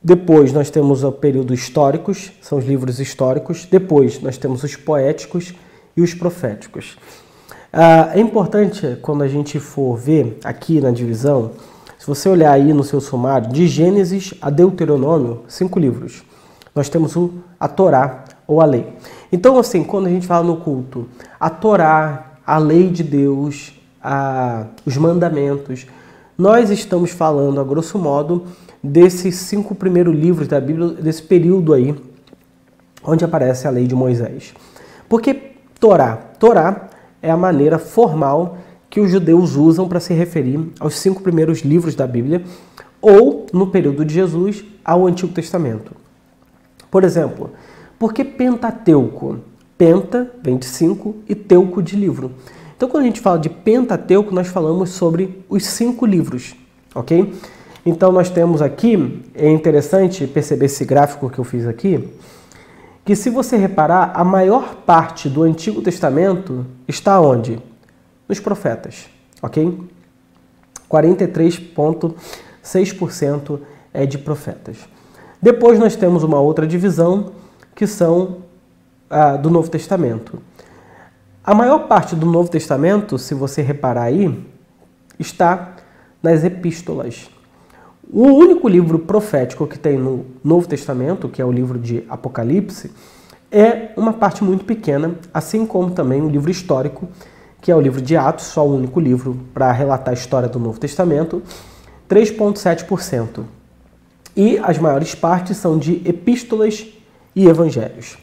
Depois nós temos o período históricos, são os livros históricos. Depois nós temos os poéticos e os proféticos. Ah, é importante quando a gente for ver aqui na divisão, se você olhar aí no seu sumário, de Gênesis a Deuteronômio, cinco livros. Nós temos o, a Torá ou a lei. Então, assim, quando a gente fala no culto, a Torá, a lei de Deus, a, os mandamentos, nós estamos falando, a grosso modo, desses cinco primeiros livros da Bíblia, desse período aí, onde aparece a lei de Moisés. Porque Torá, Torá é a maneira formal que os judeus usam para se referir aos cinco primeiros livros da Bíblia, ou, no período de Jesus, ao Antigo Testamento. Por exemplo, por que Pentateuco? Penta vem de cinco e teuco de livro. Então, quando a gente fala de Pentateuco, nós falamos sobre os cinco livros, ok? Então, nós temos aqui, é interessante perceber esse gráfico que eu fiz aqui, que se você reparar, a maior parte do Antigo Testamento está onde? Nos profetas, ok? 43,6% é de profetas. Depois nós temos uma outra divisão, que são ah, do Novo Testamento. A maior parte do Novo Testamento, se você reparar aí, está nas epístolas. O único livro profético que tem no Novo Testamento, que é o livro de Apocalipse, é uma parte muito pequena, assim como também o livro histórico, que é o livro de Atos, só o único livro para relatar a história do Novo Testamento, 3,7%. E as maiores partes são de epístolas e evangelhos.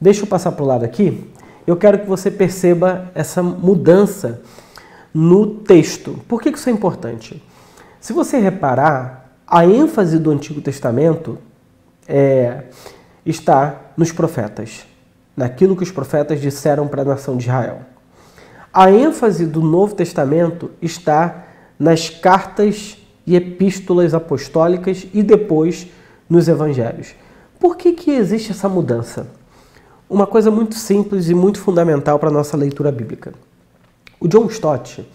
Deixa eu passar para o lado aqui eu quero que você perceba essa mudança no texto. Por que isso é importante? Se você reparar, a ênfase do Antigo Testamento é, está nos profetas, naquilo que os profetas disseram para a nação de Israel. A ênfase do Novo Testamento está nas cartas e epístolas apostólicas e depois nos evangelhos. Por que, que existe essa mudança? uma coisa muito simples e muito fundamental para a nossa leitura bíblica. O John Stott,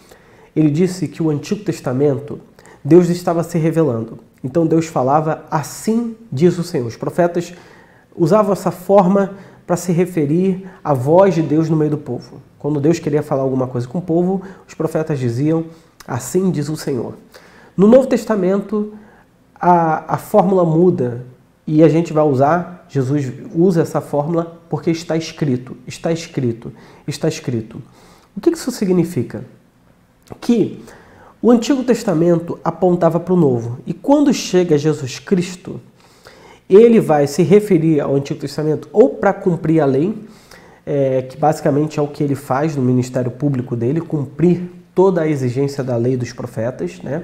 ele disse que o Antigo Testamento, Deus estava se revelando. Então Deus falava assim diz o Senhor. Os profetas usavam essa forma para se referir à voz de Deus no meio do povo. Quando Deus queria falar alguma coisa com o povo, os profetas diziam assim diz o Senhor. No Novo Testamento, a, a fórmula muda e a gente vai usar, Jesus usa essa fórmula porque está escrito, está escrito, está escrito. O que isso significa? Que o Antigo Testamento apontava para o Novo e quando chega Jesus Cristo, ele vai se referir ao Antigo Testamento ou para cumprir a lei, é, que basicamente é o que ele faz no ministério público dele, cumprir toda a exigência da lei dos profetas, né?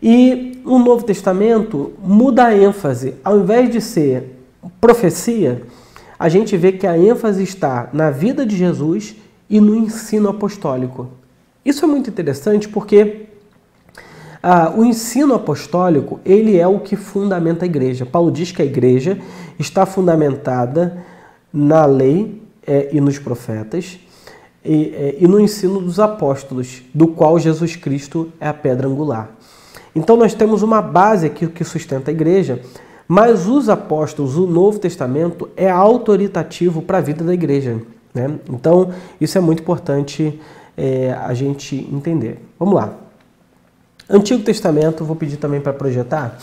E o Novo Testamento muda a ênfase. Ao invés de ser profecia, a gente vê que a ênfase está na vida de Jesus e no ensino apostólico. Isso é muito interessante porque ah, o ensino apostólico ele é o que fundamenta a igreja. Paulo diz que a igreja está fundamentada na lei é, e nos profetas. e, é, e no ensino dos apóstolos, do qual Jesus Cristo é a pedra angular. Então nós temos uma base aqui que sustenta a igreja, mas os apóstolos, o Novo Testamento é autoritativo para a vida da igreja. Né? Então isso é muito importante é, a gente entender. Vamos lá. Antigo Testamento, vou pedir também para projetar.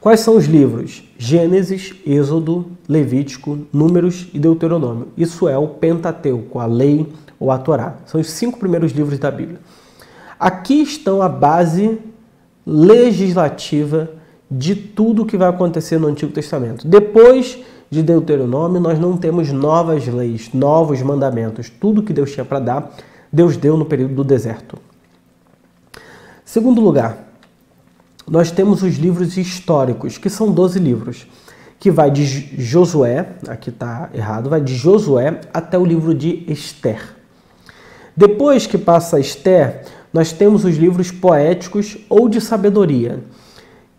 Quais são os livros? Gênesis, Êxodo, Levítico, Números e Deuteronômio. Isso é o Pentateuco, a lei ou a Torá. São os cinco primeiros livros da Bíblia. Aqui estão a base legislativa de tudo que vai acontecer no Antigo Testamento. Depois de Deuteronômio, nós não temos novas leis, novos mandamentos. Tudo que Deus tinha para dar, Deus deu no período do deserto. Segundo lugar, nós temos os livros históricos, que são 12 livros, que vai de Josué, aqui está errado, vai de Josué até o livro de Esther. Depois que passa Esther, nós temos os livros poéticos ou de sabedoria,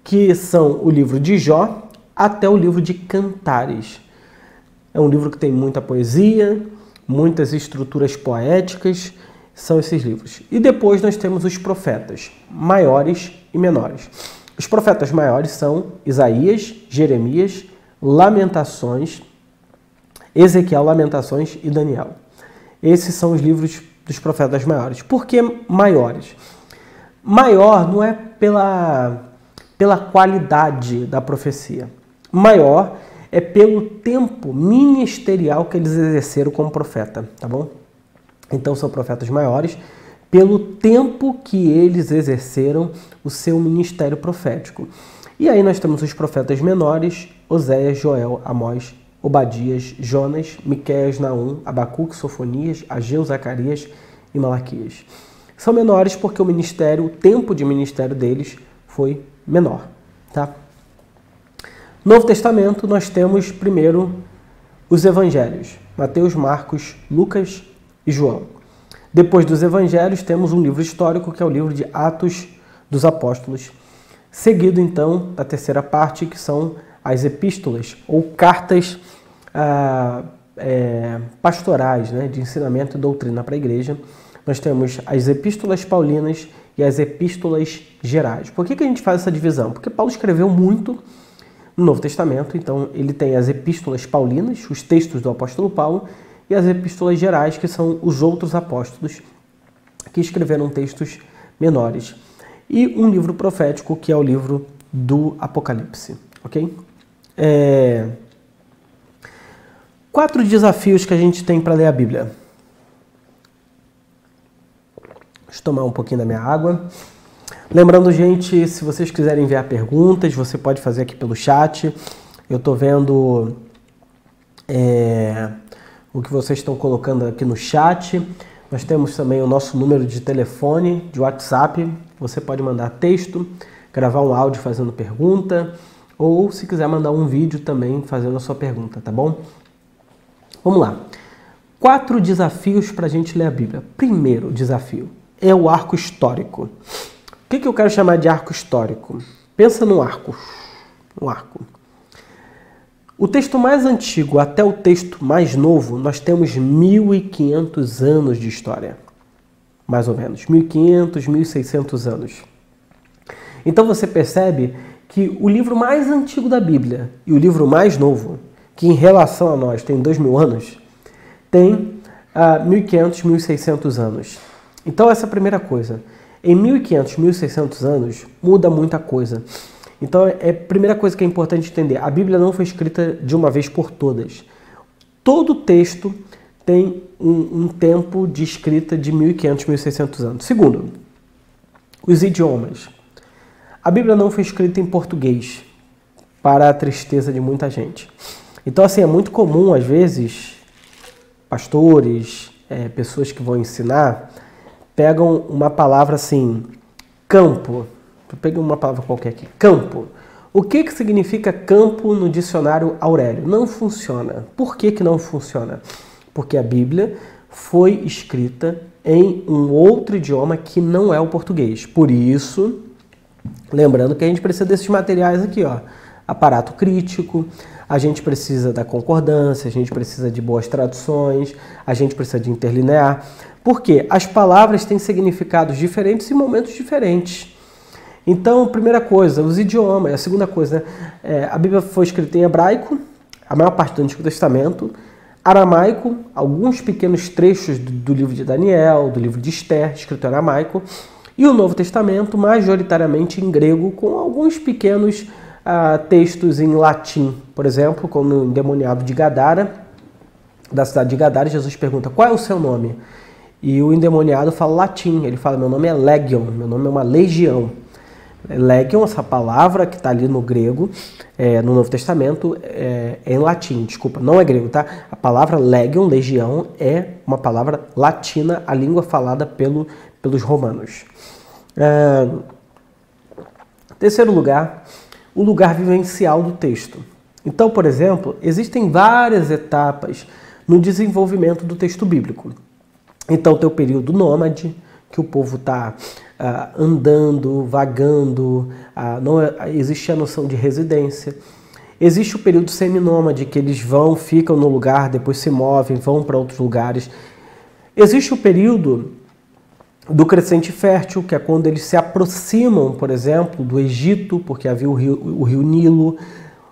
que são o livro de Jó até o livro de Cantares. É um livro que tem muita poesia, muitas estruturas poéticas, são esses livros. E depois nós temos os profetas, maiores e menores. Os profetas maiores são Isaías, Jeremias, Lamentações, Ezequiel, Lamentações e Daniel. Esses são os livros dos profetas maiores. Por que maiores? Maior não é pela, pela qualidade da profecia. Maior é pelo tempo ministerial que eles exerceram como profeta, tá bom? Então são profetas maiores pelo tempo que eles exerceram o seu ministério profético. E aí nós temos os profetas menores, Oséias, Joel, Amós, Obadias, Jonas, Miqueias, Naum, Abacuque, Sofonias, Ageu, Zacarias e Malaquias. São menores porque o ministério, o tempo de ministério deles foi menor, tá? Novo Testamento nós temos primeiro os evangelhos: Mateus, Marcos, Lucas e João. Depois dos evangelhos, temos um livro histórico que é o livro de Atos dos Apóstolos, seguido então da terceira parte, que são as epístolas ou cartas ah, é, pastorais né, de ensinamento e doutrina para a igreja. Nós temos as epístolas paulinas e as epístolas gerais. Por que, que a gente faz essa divisão? Porque Paulo escreveu muito no Novo Testamento, então ele tem as epístolas paulinas, os textos do apóstolo Paulo, e as epístolas gerais, que são os outros apóstolos que escreveram textos menores. E um livro profético, que é o livro do Apocalipse. Ok? É... Quatro desafios que a gente tem para ler a Bíblia. Deixa eu tomar um pouquinho da minha água. Lembrando, gente, se vocês quiserem enviar perguntas, você pode fazer aqui pelo chat. Eu estou vendo é, o que vocês estão colocando aqui no chat. Nós temos também o nosso número de telefone, de WhatsApp. Você pode mandar texto, gravar um áudio fazendo pergunta, ou se quiser mandar um vídeo também fazendo a sua pergunta, tá bom? Vamos lá. Quatro desafios para a gente ler a Bíblia. Primeiro desafio é o arco histórico. O que, que eu quero chamar de arco histórico? Pensa no arco. Um arco. O texto mais antigo até o texto mais novo, nós temos 1500 anos de história. Mais ou menos, 1500, 1600 anos. Então você percebe que o livro mais antigo da Bíblia e o livro mais novo, que em relação a nós tem 2 mil anos, tem uh, 1500, 1600 anos. Então essa é a primeira coisa. Em 1500, 1600 anos muda muita coisa. Então, é a primeira coisa que é importante entender: a Bíblia não foi escrita de uma vez por todas. Todo texto tem um, um tempo de escrita de 1500, 1600 anos. Segundo, os idiomas. A Bíblia não foi escrita em português, para a tristeza de muita gente. Então, assim, é muito comum, às vezes, pastores, é, pessoas que vão ensinar, pegam uma palavra assim, campo, Peguei uma palavra qualquer aqui. Campo. O que, que significa campo no dicionário Aurélio? Não funciona. Por que, que não funciona? Porque a Bíblia foi escrita em um outro idioma que não é o português. Por isso, lembrando que a gente precisa desses materiais aqui, ó. aparato crítico, a gente precisa da concordância, a gente precisa de boas traduções, a gente precisa de interlinear, porque as palavras têm significados diferentes em momentos diferentes. Então, primeira coisa, os idiomas. A segunda coisa, né? é, a Bíblia foi escrita em hebraico, a maior parte do Antigo Testamento, aramaico, alguns pequenos trechos do, do livro de Daniel, do livro de Esther, escrito em aramaico, e o Novo Testamento, majoritariamente em grego, com alguns pequenos uh, textos em latim, por exemplo, como o endemoniado de Gadara, da cidade de Gadara, Jesus pergunta: Qual é o seu nome? E o endemoniado fala latim, ele fala: Meu nome é Legion, meu nome é uma legião. Legion, essa palavra que está ali no grego, é, no Novo Testamento, é, é, em latim, desculpa, não é grego, tá? A palavra legion, legião, é uma palavra latina, a língua falada pelo, pelos romanos. É, terceiro lugar, o lugar vivencial do texto. Então, por exemplo, existem várias etapas no desenvolvimento do texto bíblico. Então, tem o período nômade, que o povo está uh, andando, vagando, uh, não é, existe a noção de residência. Existe o período seminômade, que eles vão, ficam no lugar, depois se movem, vão para outros lugares. Existe o período do crescente fértil, que é quando eles se aproximam, por exemplo, do Egito, porque havia o rio, o rio Nilo,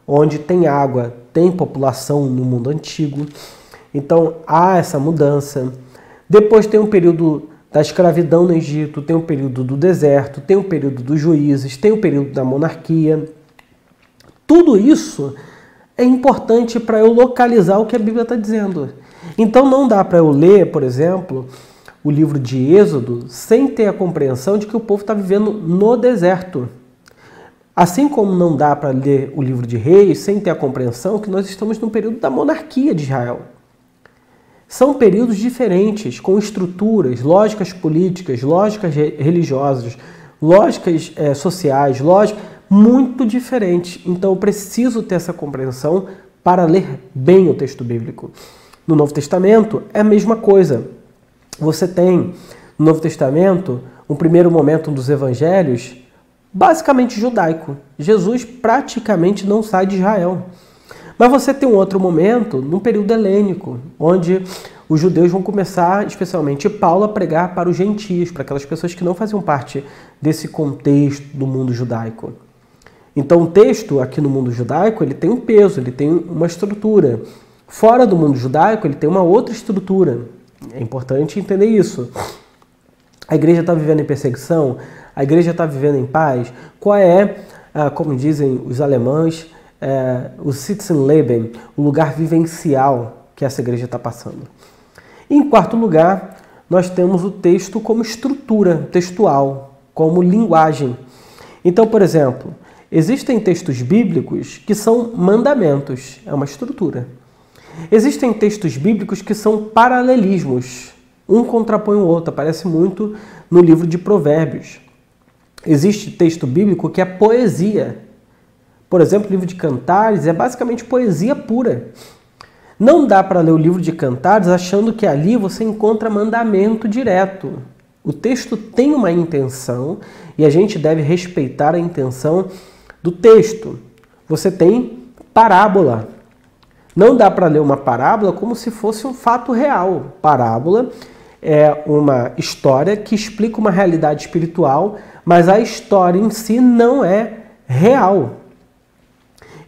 onde tem água, tem população no mundo antigo. Então há essa mudança. Depois tem um período da escravidão no Egito, tem o período do deserto, tem o período dos juízes, tem o período da monarquia. Tudo isso é importante para eu localizar o que a Bíblia está dizendo. Então não dá para eu ler, por exemplo, o livro de Êxodo sem ter a compreensão de que o povo está vivendo no deserto. Assim como não dá para ler o livro de Reis sem ter a compreensão que nós estamos no período da monarquia de Israel. São períodos diferentes, com estruturas, lógicas políticas, lógicas religiosas, lógicas é, sociais, lógicas muito diferentes. Então eu preciso ter essa compreensão para ler bem o texto bíblico. No Novo Testamento é a mesma coisa. Você tem no Novo Testamento um primeiro momento dos evangelhos basicamente judaico. Jesus praticamente não sai de Israel. Mas você tem um outro momento no período helênico, onde os judeus vão começar, especialmente Paulo, a pregar para os gentios, para aquelas pessoas que não faziam parte desse contexto do mundo judaico. Então o texto aqui no mundo judaico, ele tem um peso, ele tem uma estrutura. Fora do mundo judaico, ele tem uma outra estrutura. É importante entender isso. A igreja está vivendo em perseguição? A igreja está vivendo em paz? Qual é, ah, como dizem os alemães, é, o Sitzenleben, o lugar vivencial que essa igreja está passando. E, em quarto lugar, nós temos o texto como estrutura textual, como linguagem. Então, por exemplo, existem textos bíblicos que são mandamentos, é uma estrutura. Existem textos bíblicos que são paralelismos, um contrapõe o outro, aparece muito no livro de Provérbios. Existe texto bíblico que é poesia, por exemplo, o livro de Cantares é basicamente poesia pura. Não dá para ler o livro de Cantares achando que ali você encontra mandamento direto. O texto tem uma intenção e a gente deve respeitar a intenção do texto. Você tem parábola. Não dá para ler uma parábola como se fosse um fato real. Parábola é uma história que explica uma realidade espiritual, mas a história em si não é real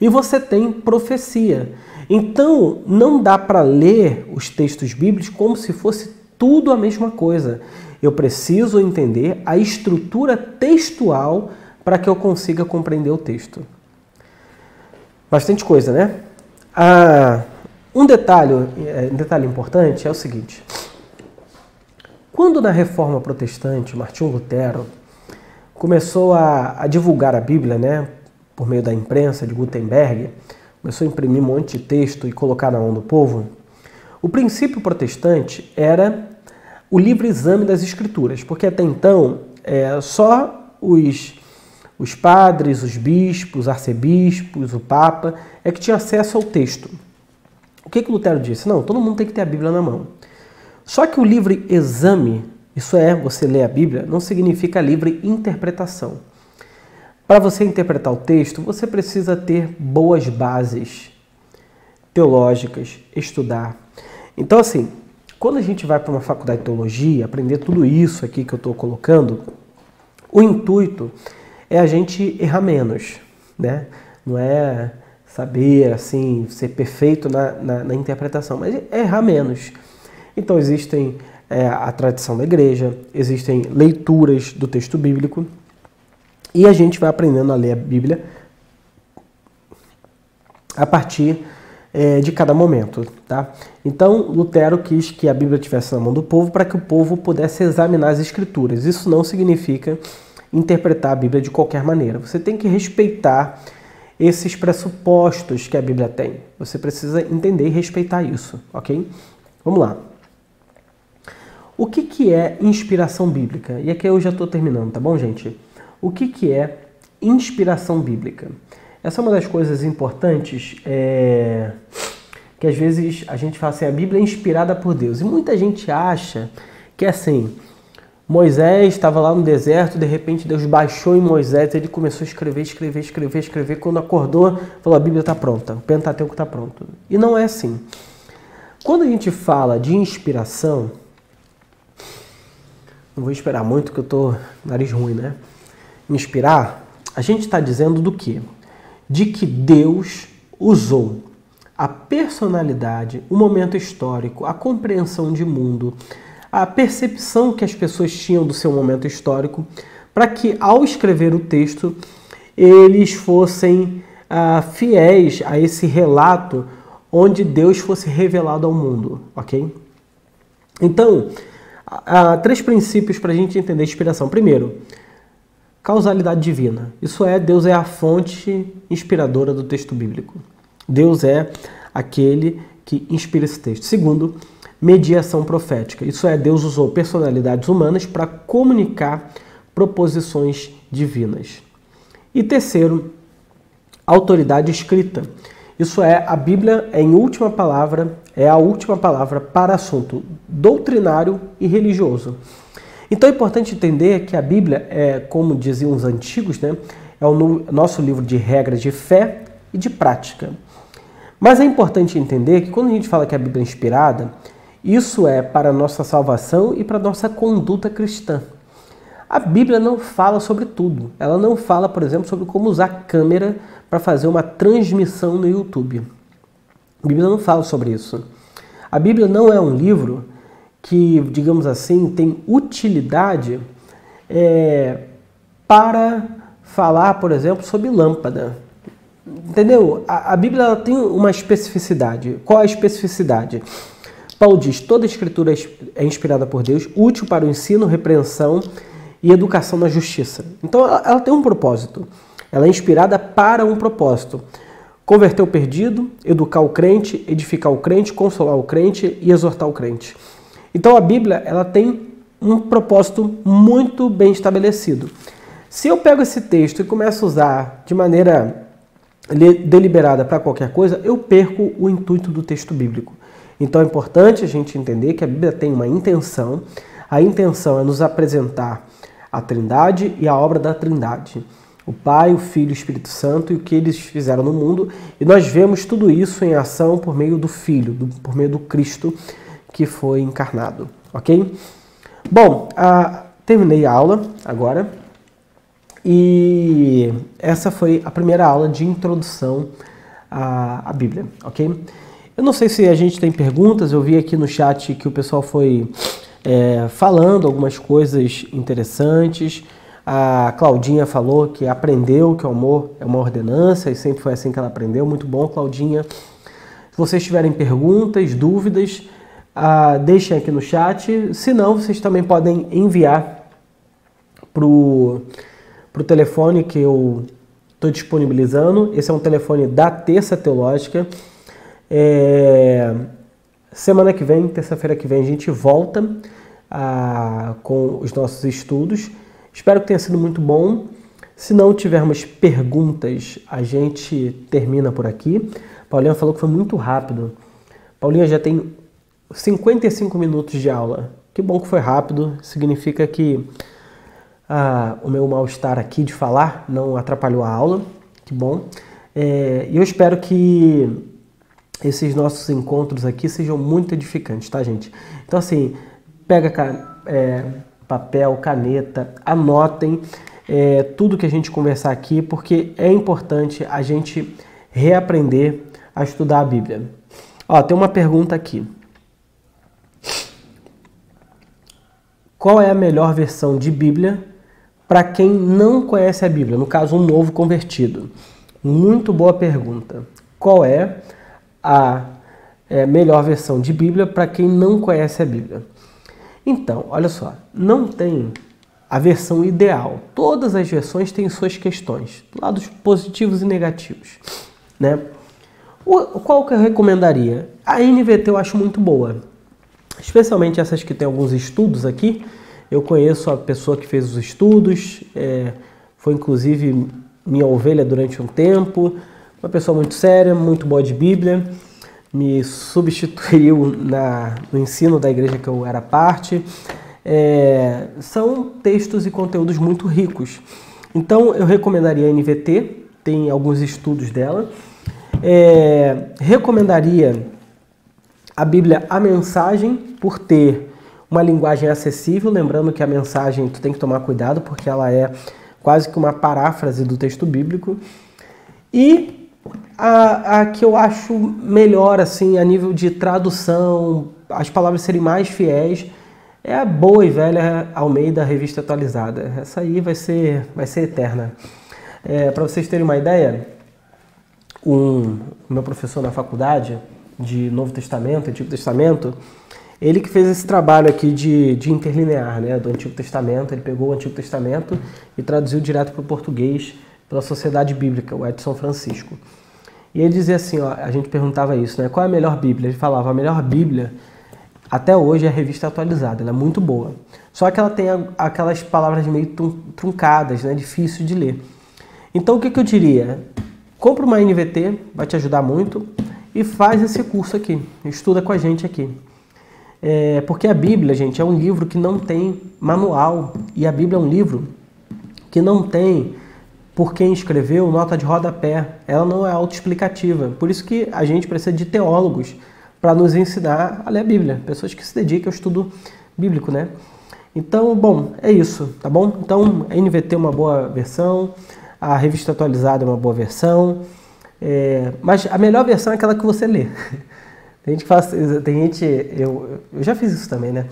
e você tem profecia. Então, não dá para ler os textos bíblicos como se fosse tudo a mesma coisa. Eu preciso entender a estrutura textual para que eu consiga compreender o texto. Bastante coisa, né? Ah, um detalhe, é, um detalhe importante é o seguinte: quando na Reforma Protestante Martinho Lutero começou a, a divulgar a Bíblia, né, por meio da imprensa de Gutenberg, começou a imprimir um monte de texto e colocar na mão do povo, o princípio protestante era o livre exame das escrituras, porque até então é, só os, os padres, os bispos, os arcebispos, o papa é que tinha acesso ao texto. O que, que Lutero disse? Não, todo mundo tem que ter a Bíblia na mão. Só que o livre exame, isso é, você ler a Bíblia, não significa livre interpretação. Para você interpretar o texto, você precisa ter boas bases teológicas, estudar. Então, assim, quando a gente vai para uma faculdade de teologia, aprender tudo isso aqui que eu estou colocando, o intuito é a gente errar menos, né? Não é saber, assim, ser perfeito na, na, na interpretação, mas é errar menos. Então, existem é, a tradição da igreja, existem leituras do texto bíblico, e a gente vai aprendendo a ler a Bíblia a partir é, de cada momento. Tá? Então, Lutero quis que a Bíblia estivesse na mão do povo para que o povo pudesse examinar as Escrituras. Isso não significa interpretar a Bíblia de qualquer maneira. Você tem que respeitar esses pressupostos que a Bíblia tem. Você precisa entender e respeitar isso, ok? Vamos lá. O que, que é inspiração bíblica? E aqui eu já estou terminando, tá bom, gente? O que, que é inspiração bíblica? Essa é uma das coisas importantes é, que às vezes a gente fala assim, a Bíblia é inspirada por Deus. E muita gente acha que é assim, Moisés estava lá no deserto, de repente Deus baixou em Moisés, ele começou a escrever, escrever, escrever, escrever. Quando acordou, falou: a Bíblia está pronta, o Pentateuco está pronto. E não é assim. Quando a gente fala de inspiração, não vou esperar muito que eu tô nariz ruim, né? Inspirar, a gente está dizendo do que? de que Deus usou a personalidade, o momento histórico, a compreensão de mundo, a percepção que as pessoas tinham do seu momento histórico, para que ao escrever o texto eles fossem ah, fiéis a esse relato onde Deus fosse revelado ao mundo, ok? Então, três princípios para a gente entender a inspiração. Primeiro, Causalidade divina. Isso é, Deus é a fonte inspiradora do texto bíblico. Deus é aquele que inspira esse texto. Segundo, mediação profética. Isso é, Deus usou personalidades humanas para comunicar proposições divinas. E terceiro, autoridade escrita. Isso é, a Bíblia é em última palavra, é a última palavra para assunto doutrinário e religioso. Então é importante entender que a Bíblia, é, como diziam os antigos, né, é o nosso livro de regras de fé e de prática. Mas é importante entender que quando a gente fala que a Bíblia é inspirada, isso é para a nossa salvação e para a nossa conduta cristã. A Bíblia não fala sobre tudo. Ela não fala, por exemplo, sobre como usar câmera para fazer uma transmissão no YouTube. A Bíblia não fala sobre isso. A Bíblia não é um livro que, digamos assim, tem utilidade é, para falar, por exemplo, sobre lâmpada. Entendeu? A, a Bíblia tem uma especificidade. Qual a especificidade? Paulo diz: toda escritura é inspirada por Deus, útil para o ensino, repreensão e educação na justiça. Então ela, ela tem um propósito. Ela é inspirada para um propósito. Converter o perdido, educar o crente, edificar o crente, consolar o crente e exortar o crente. Então a Bíblia ela tem um propósito muito bem estabelecido. Se eu pego esse texto e começo a usar de maneira deliberada para qualquer coisa, eu perco o intuito do texto bíblico. Então é importante a gente entender que a Bíblia tem uma intenção. A intenção é nos apresentar a Trindade e a obra da Trindade. O Pai, o Filho e o Espírito Santo e o que eles fizeram no mundo. E nós vemos tudo isso em ação por meio do Filho, por meio do Cristo, que foi encarnado, ok? Bom, a, terminei a aula agora e essa foi a primeira aula de introdução à, à Bíblia, ok? Eu não sei se a gente tem perguntas, eu vi aqui no chat que o pessoal foi é, falando algumas coisas interessantes. A Claudinha falou que aprendeu que o amor é uma ordenança e sempre foi assim que ela aprendeu. Muito bom, Claudinha. Se vocês tiverem perguntas, dúvidas, ah, deixem aqui no chat. Se não, vocês também podem enviar para o telefone que eu estou disponibilizando. Esse é um telefone da Terça Teológica. É, semana que vem, terça-feira que vem, a gente volta ah, com os nossos estudos. Espero que tenha sido muito bom. Se não tivermos perguntas, a gente termina por aqui. Paulinha falou que foi muito rápido. Paulinha já tem 55 minutos de aula. Que bom que foi rápido, significa que ah, o meu mal-estar aqui de falar não atrapalhou a aula, que bom. É, e eu espero que esses nossos encontros aqui sejam muito edificantes, tá, gente? Então, assim, pega é, papel, caneta, anotem é, tudo que a gente conversar aqui, porque é importante a gente reaprender a estudar a Bíblia. Ó, tem uma pergunta aqui. Qual é a melhor versão de Bíblia para quem não conhece a Bíblia? No caso, um novo convertido. Muito boa pergunta. Qual é a é, melhor versão de Bíblia para quem não conhece a Bíblia? Então, olha só, não tem a versão ideal. Todas as versões têm suas questões, lados positivos e negativos, né? O, qual que eu recomendaria? A NVT eu acho muito boa, especialmente essas que tem alguns estudos aqui. Eu conheço a pessoa que fez os estudos, é, foi inclusive minha ovelha durante um tempo, uma pessoa muito séria, muito boa de Bíblia, me substituiu na, no ensino da igreja que eu era parte. É, são textos e conteúdos muito ricos. Então eu recomendaria a NVT, tem alguns estudos dela. É, recomendaria a Bíblia A Mensagem, por ter uma linguagem acessível, lembrando que a mensagem tu tem que tomar cuidado, porque ela é quase que uma paráfrase do texto bíblico. E a, a que eu acho melhor, assim, a nível de tradução, as palavras serem mais fiéis, é a boa e velha Almeida Revista Atualizada. Essa aí vai ser, vai ser eterna. É, Para vocês terem uma ideia, um, meu professor na faculdade de Novo Testamento, Antigo Testamento, ele que fez esse trabalho aqui de, de interlinear né, do Antigo Testamento, ele pegou o Antigo Testamento e traduziu direto para o português pela Sociedade Bíblica, o Edson Francisco. E ele dizia assim, ó, a gente perguntava isso, né? Qual é a melhor Bíblia? Ele falava, a melhor Bíblia até hoje é a revista atualizada, ela é muito boa. Só que ela tem aquelas palavras meio truncadas, né? Difícil de ler. Então o que, que eu diria? Compra uma NVT, vai te ajudar muito, e faz esse curso aqui, estuda com a gente aqui. É, porque a Bíblia, gente, é um livro que não tem manual, e a Bíblia é um livro que não tem por quem escreveu nota de rodapé. Ela não é autoexplicativa. Por isso que a gente precisa de teólogos para nos ensinar a ler a Bíblia. Pessoas que se dedicam ao estudo bíblico, né? Então, bom, é isso, tá bom? Então, a NVT é uma boa versão, a revista atualizada é uma boa versão, é, mas a melhor versão é aquela que você lê. (laughs) Tem gente que faz, tem gente, eu, eu já fiz isso também, né?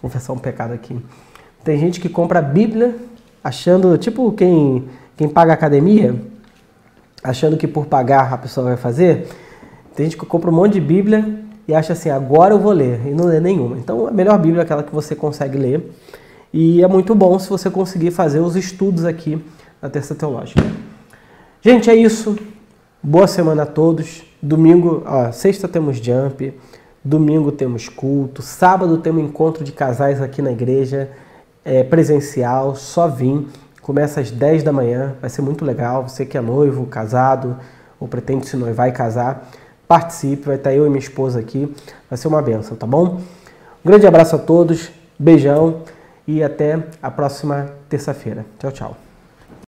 Confessar um pecado aqui. Tem gente que compra a Bíblia achando, tipo quem quem paga academia, achando que por pagar a pessoa vai fazer, tem gente que compra um monte de Bíblia e acha assim, agora eu vou ler, e não lê nenhuma. Então a melhor Bíblia é aquela que você consegue ler. E é muito bom se você conseguir fazer os estudos aqui na Terça Teológica. Gente, é isso. Boa semana a todos. Domingo, ó, sexta temos jump, domingo temos culto, sábado temos encontro de casais aqui na igreja, é, presencial, só vim. Começa às 10 da manhã, vai ser muito legal. Você que é noivo, casado, ou pretende se noivar e casar, participe. Vai estar eu e minha esposa aqui. Vai ser uma benção, tá bom? Um grande abraço a todos, beijão e até a próxima terça-feira. Tchau, tchau.